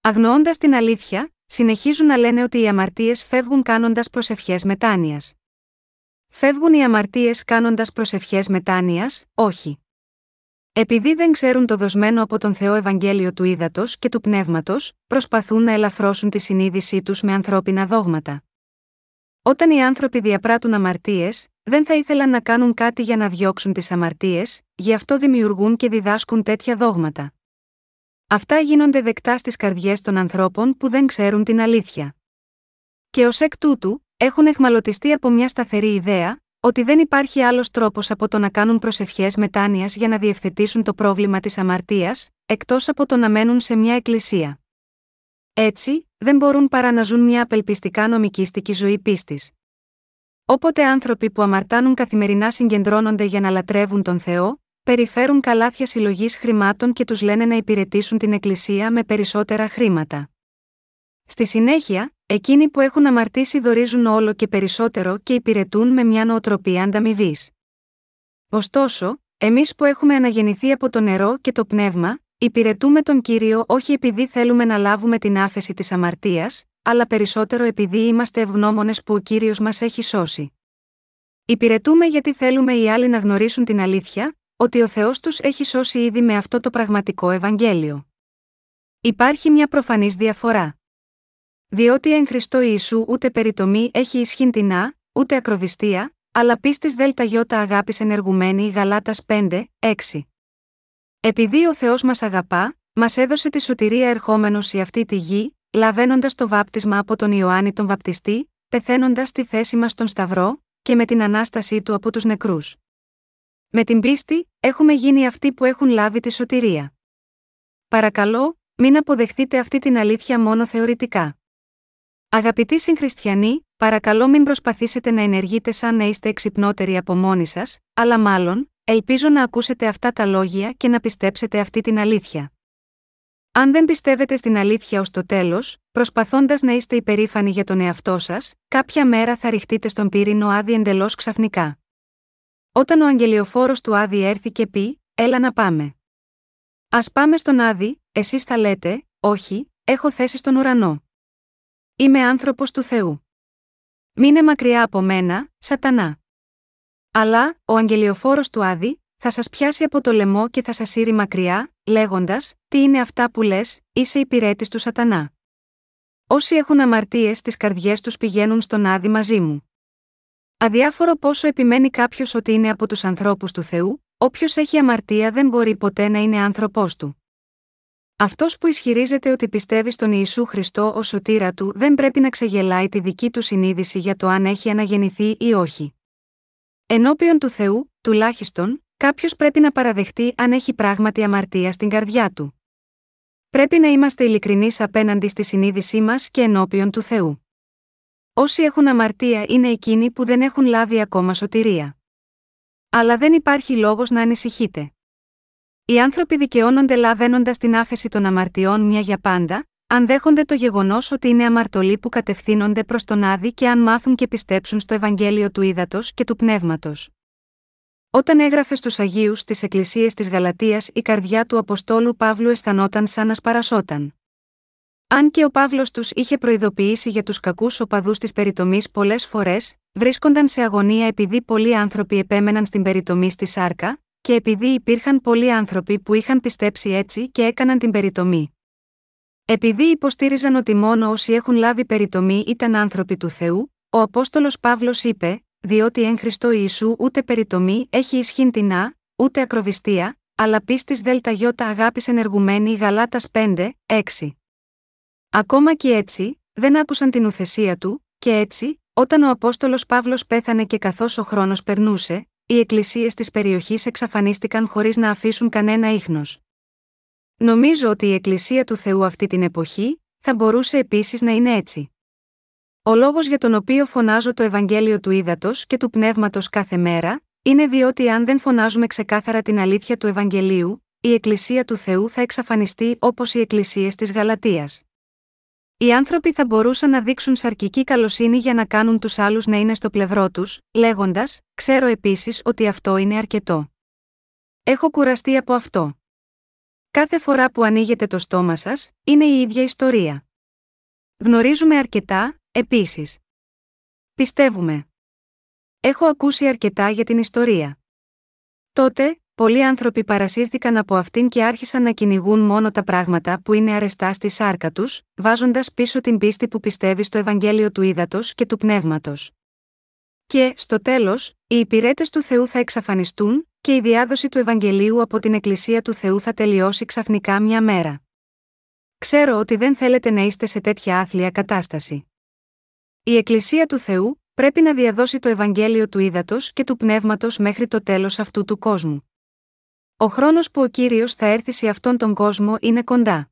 Αγνοώντας την αλήθεια, συνεχίζουν να λένε ότι οι αμαρτίες φεύγουν κάνοντας προσευχές μετάνοιας. Φεύγουν οι αμαρτίες κάνοντας προσευχές μετάνοιας, όχι. Επειδή δεν ξέρουν το δοσμένο από τον Θεό Ευαγγέλιο του ύδατο και του πνεύματος, προσπαθούν να ελαφρώσουν τη συνείδησή τους με ανθρώπινα δόγματα. Όταν οι άνθρωποι διαπράττουν αμαρτίες, δεν θα ήθελαν να κάνουν κάτι για να διώξουν τις αμαρτίες, γι' αυτό δημιουργούν και διδάσκουν τέτοια δόγματα. Αυτά γίνονται δεκτά στις καρδιές των ανθρώπων που δεν ξέρουν την αλήθεια. Και ως εκ τούτου, έχουν εχμαλωτιστεί από μια σταθερή ιδέα, ότι δεν υπάρχει άλλος τρόπος από το να κάνουν προσευχές μετάνοιας για να διευθετήσουν το πρόβλημα της αμαρτίας, εκτός από το να μένουν σε μια εκκλησία. Έτσι, δεν μπορούν παρά να ζουν μια απελπιστικά νομικήστικη ζωή πίστης. Όποτε άνθρωποι που αμαρτάνουν καθημερινά συγκεντρώνονται για να λατρεύουν τον Θεό, περιφέρουν καλάθια συλλογής χρημάτων και τους λένε να υπηρετήσουν την Εκκλησία με περισσότερα χρήματα. Στη συνέχεια, εκείνοι που έχουν αμαρτήσει δορίζουν όλο και περισσότερο και υπηρετούν με μια νοοτροπία ανταμοιβής. Ωστόσο, εμείς που έχουμε αναγεννηθεί από το νερό και το πνεύμα, υπηρετούμε τον κύριο όχι επειδή θέλουμε να λάβουμε την άφεση της αμαρτίας, αλλά περισσότερο επειδή είμαστε ευγνώμονες που ο κύριος μας έχει σώσει. Υπηρετούμε γιατί θέλουμε οι άλλοι να γνωρίσουν την αλήθεια, ότι ο Θεός τους έχει σώσει ήδη με αυτό το πραγματικό Ευαγγέλιο. Υπάρχει μια προφανής διαφορά. Διότι εν Χριστώ Ιησού ούτε περιτομή έχει ισχύν Α, ούτε ακροβιστία, αλλά πίστης ΔΙ αγάπης ενεργουμένη Γαλάτας 5, 6. Επειδή ο Θεός μας αγαπά, μας έδωσε τη σωτηρία ερχόμενος σε αυτή τη γη, λαβαίνοντας το βάπτισμα από τον Ιωάννη τον Βαπτιστή, πεθαίνοντας στη θέση μας στον Σταυρό, και με την ανάστασή του από τους νεκρούς. Με την πίστη, έχουμε γίνει αυτοί που έχουν λάβει τη σωτηρία. Παρακαλώ, μην αποδεχτείτε αυτή την αλήθεια μόνο θεωρητικά. Αγαπητοί συγχριστιανοί, παρακαλώ μην προσπαθήσετε να ενεργείτε σαν να είστε εξυπνότεροι από μόνοι σας, αλλά μάλλον, ελπίζω να ακούσετε αυτά τα λόγια και να πιστέψετε αυτή την αλήθεια. Αν δεν πιστεύετε στην αλήθεια ως το τέλος, προσπαθώντας να είστε υπερήφανοι για τον εαυτό σας, κάποια μέρα θα ρηχτείτε στον πύρινο άδει εντελώς ξαφνικά. Όταν ο αγγελιοφόρος του Άδη έρθει και πει: Έλα να πάμε. Α πάμε στον Άδη, εσείς θα λέτε: Όχι, έχω θέση στον ουρανό. Είμαι άνθρωπος του Θεού. Μείνε μακριά από μένα, Σατανά. Αλλά, ο αγγελιοφόρος του Άδη, θα σας πιάσει από το λαιμό και θα σας σύρει μακριά, λέγοντας: Τι είναι αυτά που λες, είσαι υπηρέτης του Σατανά. Όσοι έχουν αμαρτίες στις καρδιές τους πηγαίνουν στον Άδη μαζί μου. Αδιάφορο πόσο επιμένει κάποιος ότι είναι από τους ανθρώπους του Θεού, όποιος έχει αμαρτία δεν μπορεί ποτέ να είναι άνθρωπό του. Αυτός που ισχυρίζεται ότι πιστεύει στον Ιησού Χριστό ως σωτήρα του δεν πρέπει να ξεγελάει τη δική του συνείδηση για το αν έχει αναγεννηθεί ή όχι. Ενώπιον του Θεού, τουλάχιστον, κάποιος πρέπει να παραδεχτεί αν έχει πράγματι αμαρτία στην καρδιά του. Πρέπει να είμαστε ειλικρινείς απέναντι στη συνείδησή μας και ενώπιον του Θεού. Όσοι έχουν αμαρτία είναι εκείνοι που δεν έχουν λάβει ακόμα σωτηρία. Αλλά δεν υπάρχει λόγος να ανησυχείτε. Οι άνθρωποι δικαιώνονται λαβαίνοντας την άφεση των αμαρτιών μια για πάντα, αν δέχονται το γεγονός ότι είναι αμαρτωλοί που κατευθύνονται προς τον Άδη και αν μάθουν και πιστέψουν στο Ευαγγέλιο του Ήδατος και του Πνεύματος. Όταν έγραφε στους Αγίους στι Εκκλησίες της Γαλατεία, η καρδιά του Αποστόλου Παύλου αισθανόταν σαν να σπαρασόταν. Αν και ο Παύλος τους είχε προειδοποιήσει για τους κακούς οπαδούς της περιτομής πολλές φορές, βρίσκονταν σε αγωνία επειδή πολλοί άνθρωποι επέμεναν στην περιτομή στη Σάρκα, και επειδή υπήρχαν πολλοί άνθρωποι που είχαν πιστέψει έτσι και έκαναν την περιτομή. Επειδή υποστήριζαν ότι μόνο όσοι έχουν λάβει περιτομή ήταν άνθρωποι του Θεού, ο Απόστολος Παύλος είπε: Διότι εν Χριστώ Ιησού ούτε περιτομή έχει ισχύν την ούτε ακροβιστία, αλλά πίστης ΔΙ αγάπης ενεργουμένη Γαλάτας 5, 6. Ακόμα και έτσι, δεν άκουσαν την ουθεσία του, και έτσι, όταν ο Απόστολος Παύλος πέθανε και καθώς ο χρόνος περνούσε, οι εκκλησίες της περιοχής εξαφανίστηκαν χωρίς να αφήσουν κανένα ίχνος. Νομίζω ότι η Εκκλησία του Θεού αυτή την εποχή θα μπορούσε επίσης να είναι έτσι. Ο λόγος για τον οποίο φωνάζω το Ευαγγέλιο του Ήδατος και του Πνεύματος κάθε μέρα, είναι διότι αν δεν φωνάζουμε ξεκάθαρα την αλήθεια του Ευαγγελίου, η Εκκλησία του Θεού θα εξαφανιστεί όπως οι Εκκλησίες της Γαλατείας. Οι άνθρωποι θα μπορούσαν να δείξουν σαρκική καλοσύνη για να κάνουν τους άλλους να είναι στο πλευρό τους, λέγοντας: Ξέρω επίσης ότι αυτό είναι αρκετό. Έχω κουραστεί από αυτό. Κάθε φορά που ανοίγετε το στόμα σας, είναι η ίδια ιστορία. Γνωρίζουμε αρκετά, επίσης. Πιστεύουμε. Έχω ακούσει αρκετά για την ιστορία. Τότε, πολλοί άνθρωποι παρασύρθηκαν από αυτήν και άρχισαν να κυνηγούν μόνο τα πράγματα που είναι αρεστά στη σάρκα τους, βάζοντας πίσω την πίστη που πιστεύει στο Ευαγγέλιο του Ήδατος και του Πνεύματος. Και, στο τέλος, οι υπηρέτες του Θεού θα εξαφανιστούν, και η διάδοση του Ευαγγελίου από την Εκκλησία του Θεού θα τελειώσει ξαφνικά μια μέρα. Ξέρω ότι δεν θέλετε να είστε σε τέτοια άθλια κατάσταση. Η Εκκλησία του Θεού πρέπει να διαδώσει το Ευαγγέλιο του Ήδατος και του Πνεύματος μέχρι το τέλος αυτού του κόσμου. Ο χρόνος που ο κύριος θα έρθει σε αυτόν τον κόσμο είναι κοντά.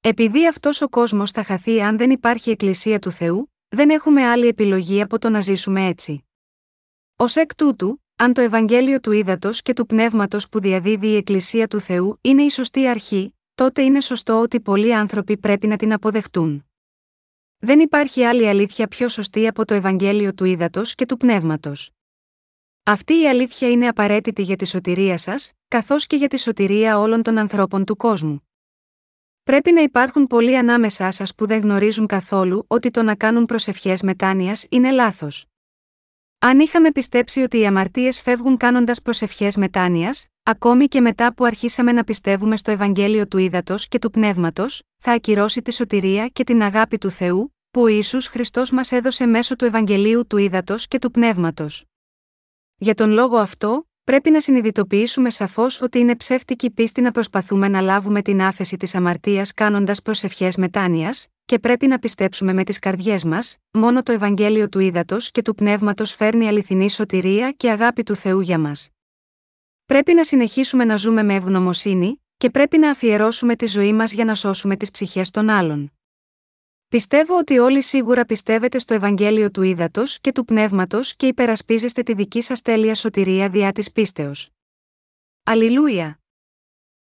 Επειδή αυτός ο κόσμος θα χαθεί αν δεν υπάρχει Εκκλησία του Θεού, δεν έχουμε άλλη επιλογή από το να ζήσουμε έτσι. Ω εκ τούτου, αν το Ευαγγέλιο του Ήδατος και του Πνεύματος που διαδίδει η Εκκλησία του Θεού είναι η σωστή αρχή, τότε είναι σωστό ότι πολλοί άνθρωποι πρέπει να την αποδεχτούν. Δεν υπάρχει άλλη αλήθεια πιο σωστή από το Ευαγγέλιο του Ήδατος και του Πνεύματος. Αυτή η αλήθεια είναι απαραίτητη για τη σωτηρία σας, καθώς και για τη σωτηρία όλων των ανθρώπων του κόσμου. Πρέπει να υπάρχουν πολλοί ανάμεσά σας που δεν γνωρίζουν καθόλου ότι το να κάνουν προσευχές μετάνοιας είναι λάθος. Αν είχαμε πιστέψει ότι οι αμαρτίες φεύγουν κάνοντας προσευχές μετάνοιας, ακόμη και μετά που αρχίσαμε να πιστεύουμε στο Ευαγγέλιο του Ήδατος και του Πνεύματος, θα ακυρώσει τη σωτηρία και την αγάπη του Θεού, που ο Ισού Χριστός μας έδωσε μέσω του Ευαγγελίου του Ήδατος και του Πνεύματος. Για τον λόγο αυτό, πρέπει να συνειδητοποιήσουμε σαφώς ότι είναι ψεύτικη πίστη να προσπαθούμε να λάβουμε την άφεση της αμαρτίας κάνοντας προσευχές μετάνοιας, και πρέπει να πιστέψουμε με τις καρδιές μας, μόνο το Ευαγγέλιο του Ήδατος και του Πνεύματος φέρνει αληθινή σωτηρία και αγάπη του Θεού για μας. Πρέπει να συνεχίσουμε να ζούμε με ευγνωμοσύνη, και πρέπει να αφιερώσουμε τη ζωή μας για να σώσουμε τις ψυχές των άλλων. Πιστεύω ότι όλοι σίγουρα πιστεύετε στο Ευαγγέλιο του Ήδατος και του Πνεύματος και υπερασπίζεστε τη δική σας τέλεια σωτηρία διά της πίστεως. Αλληλούια!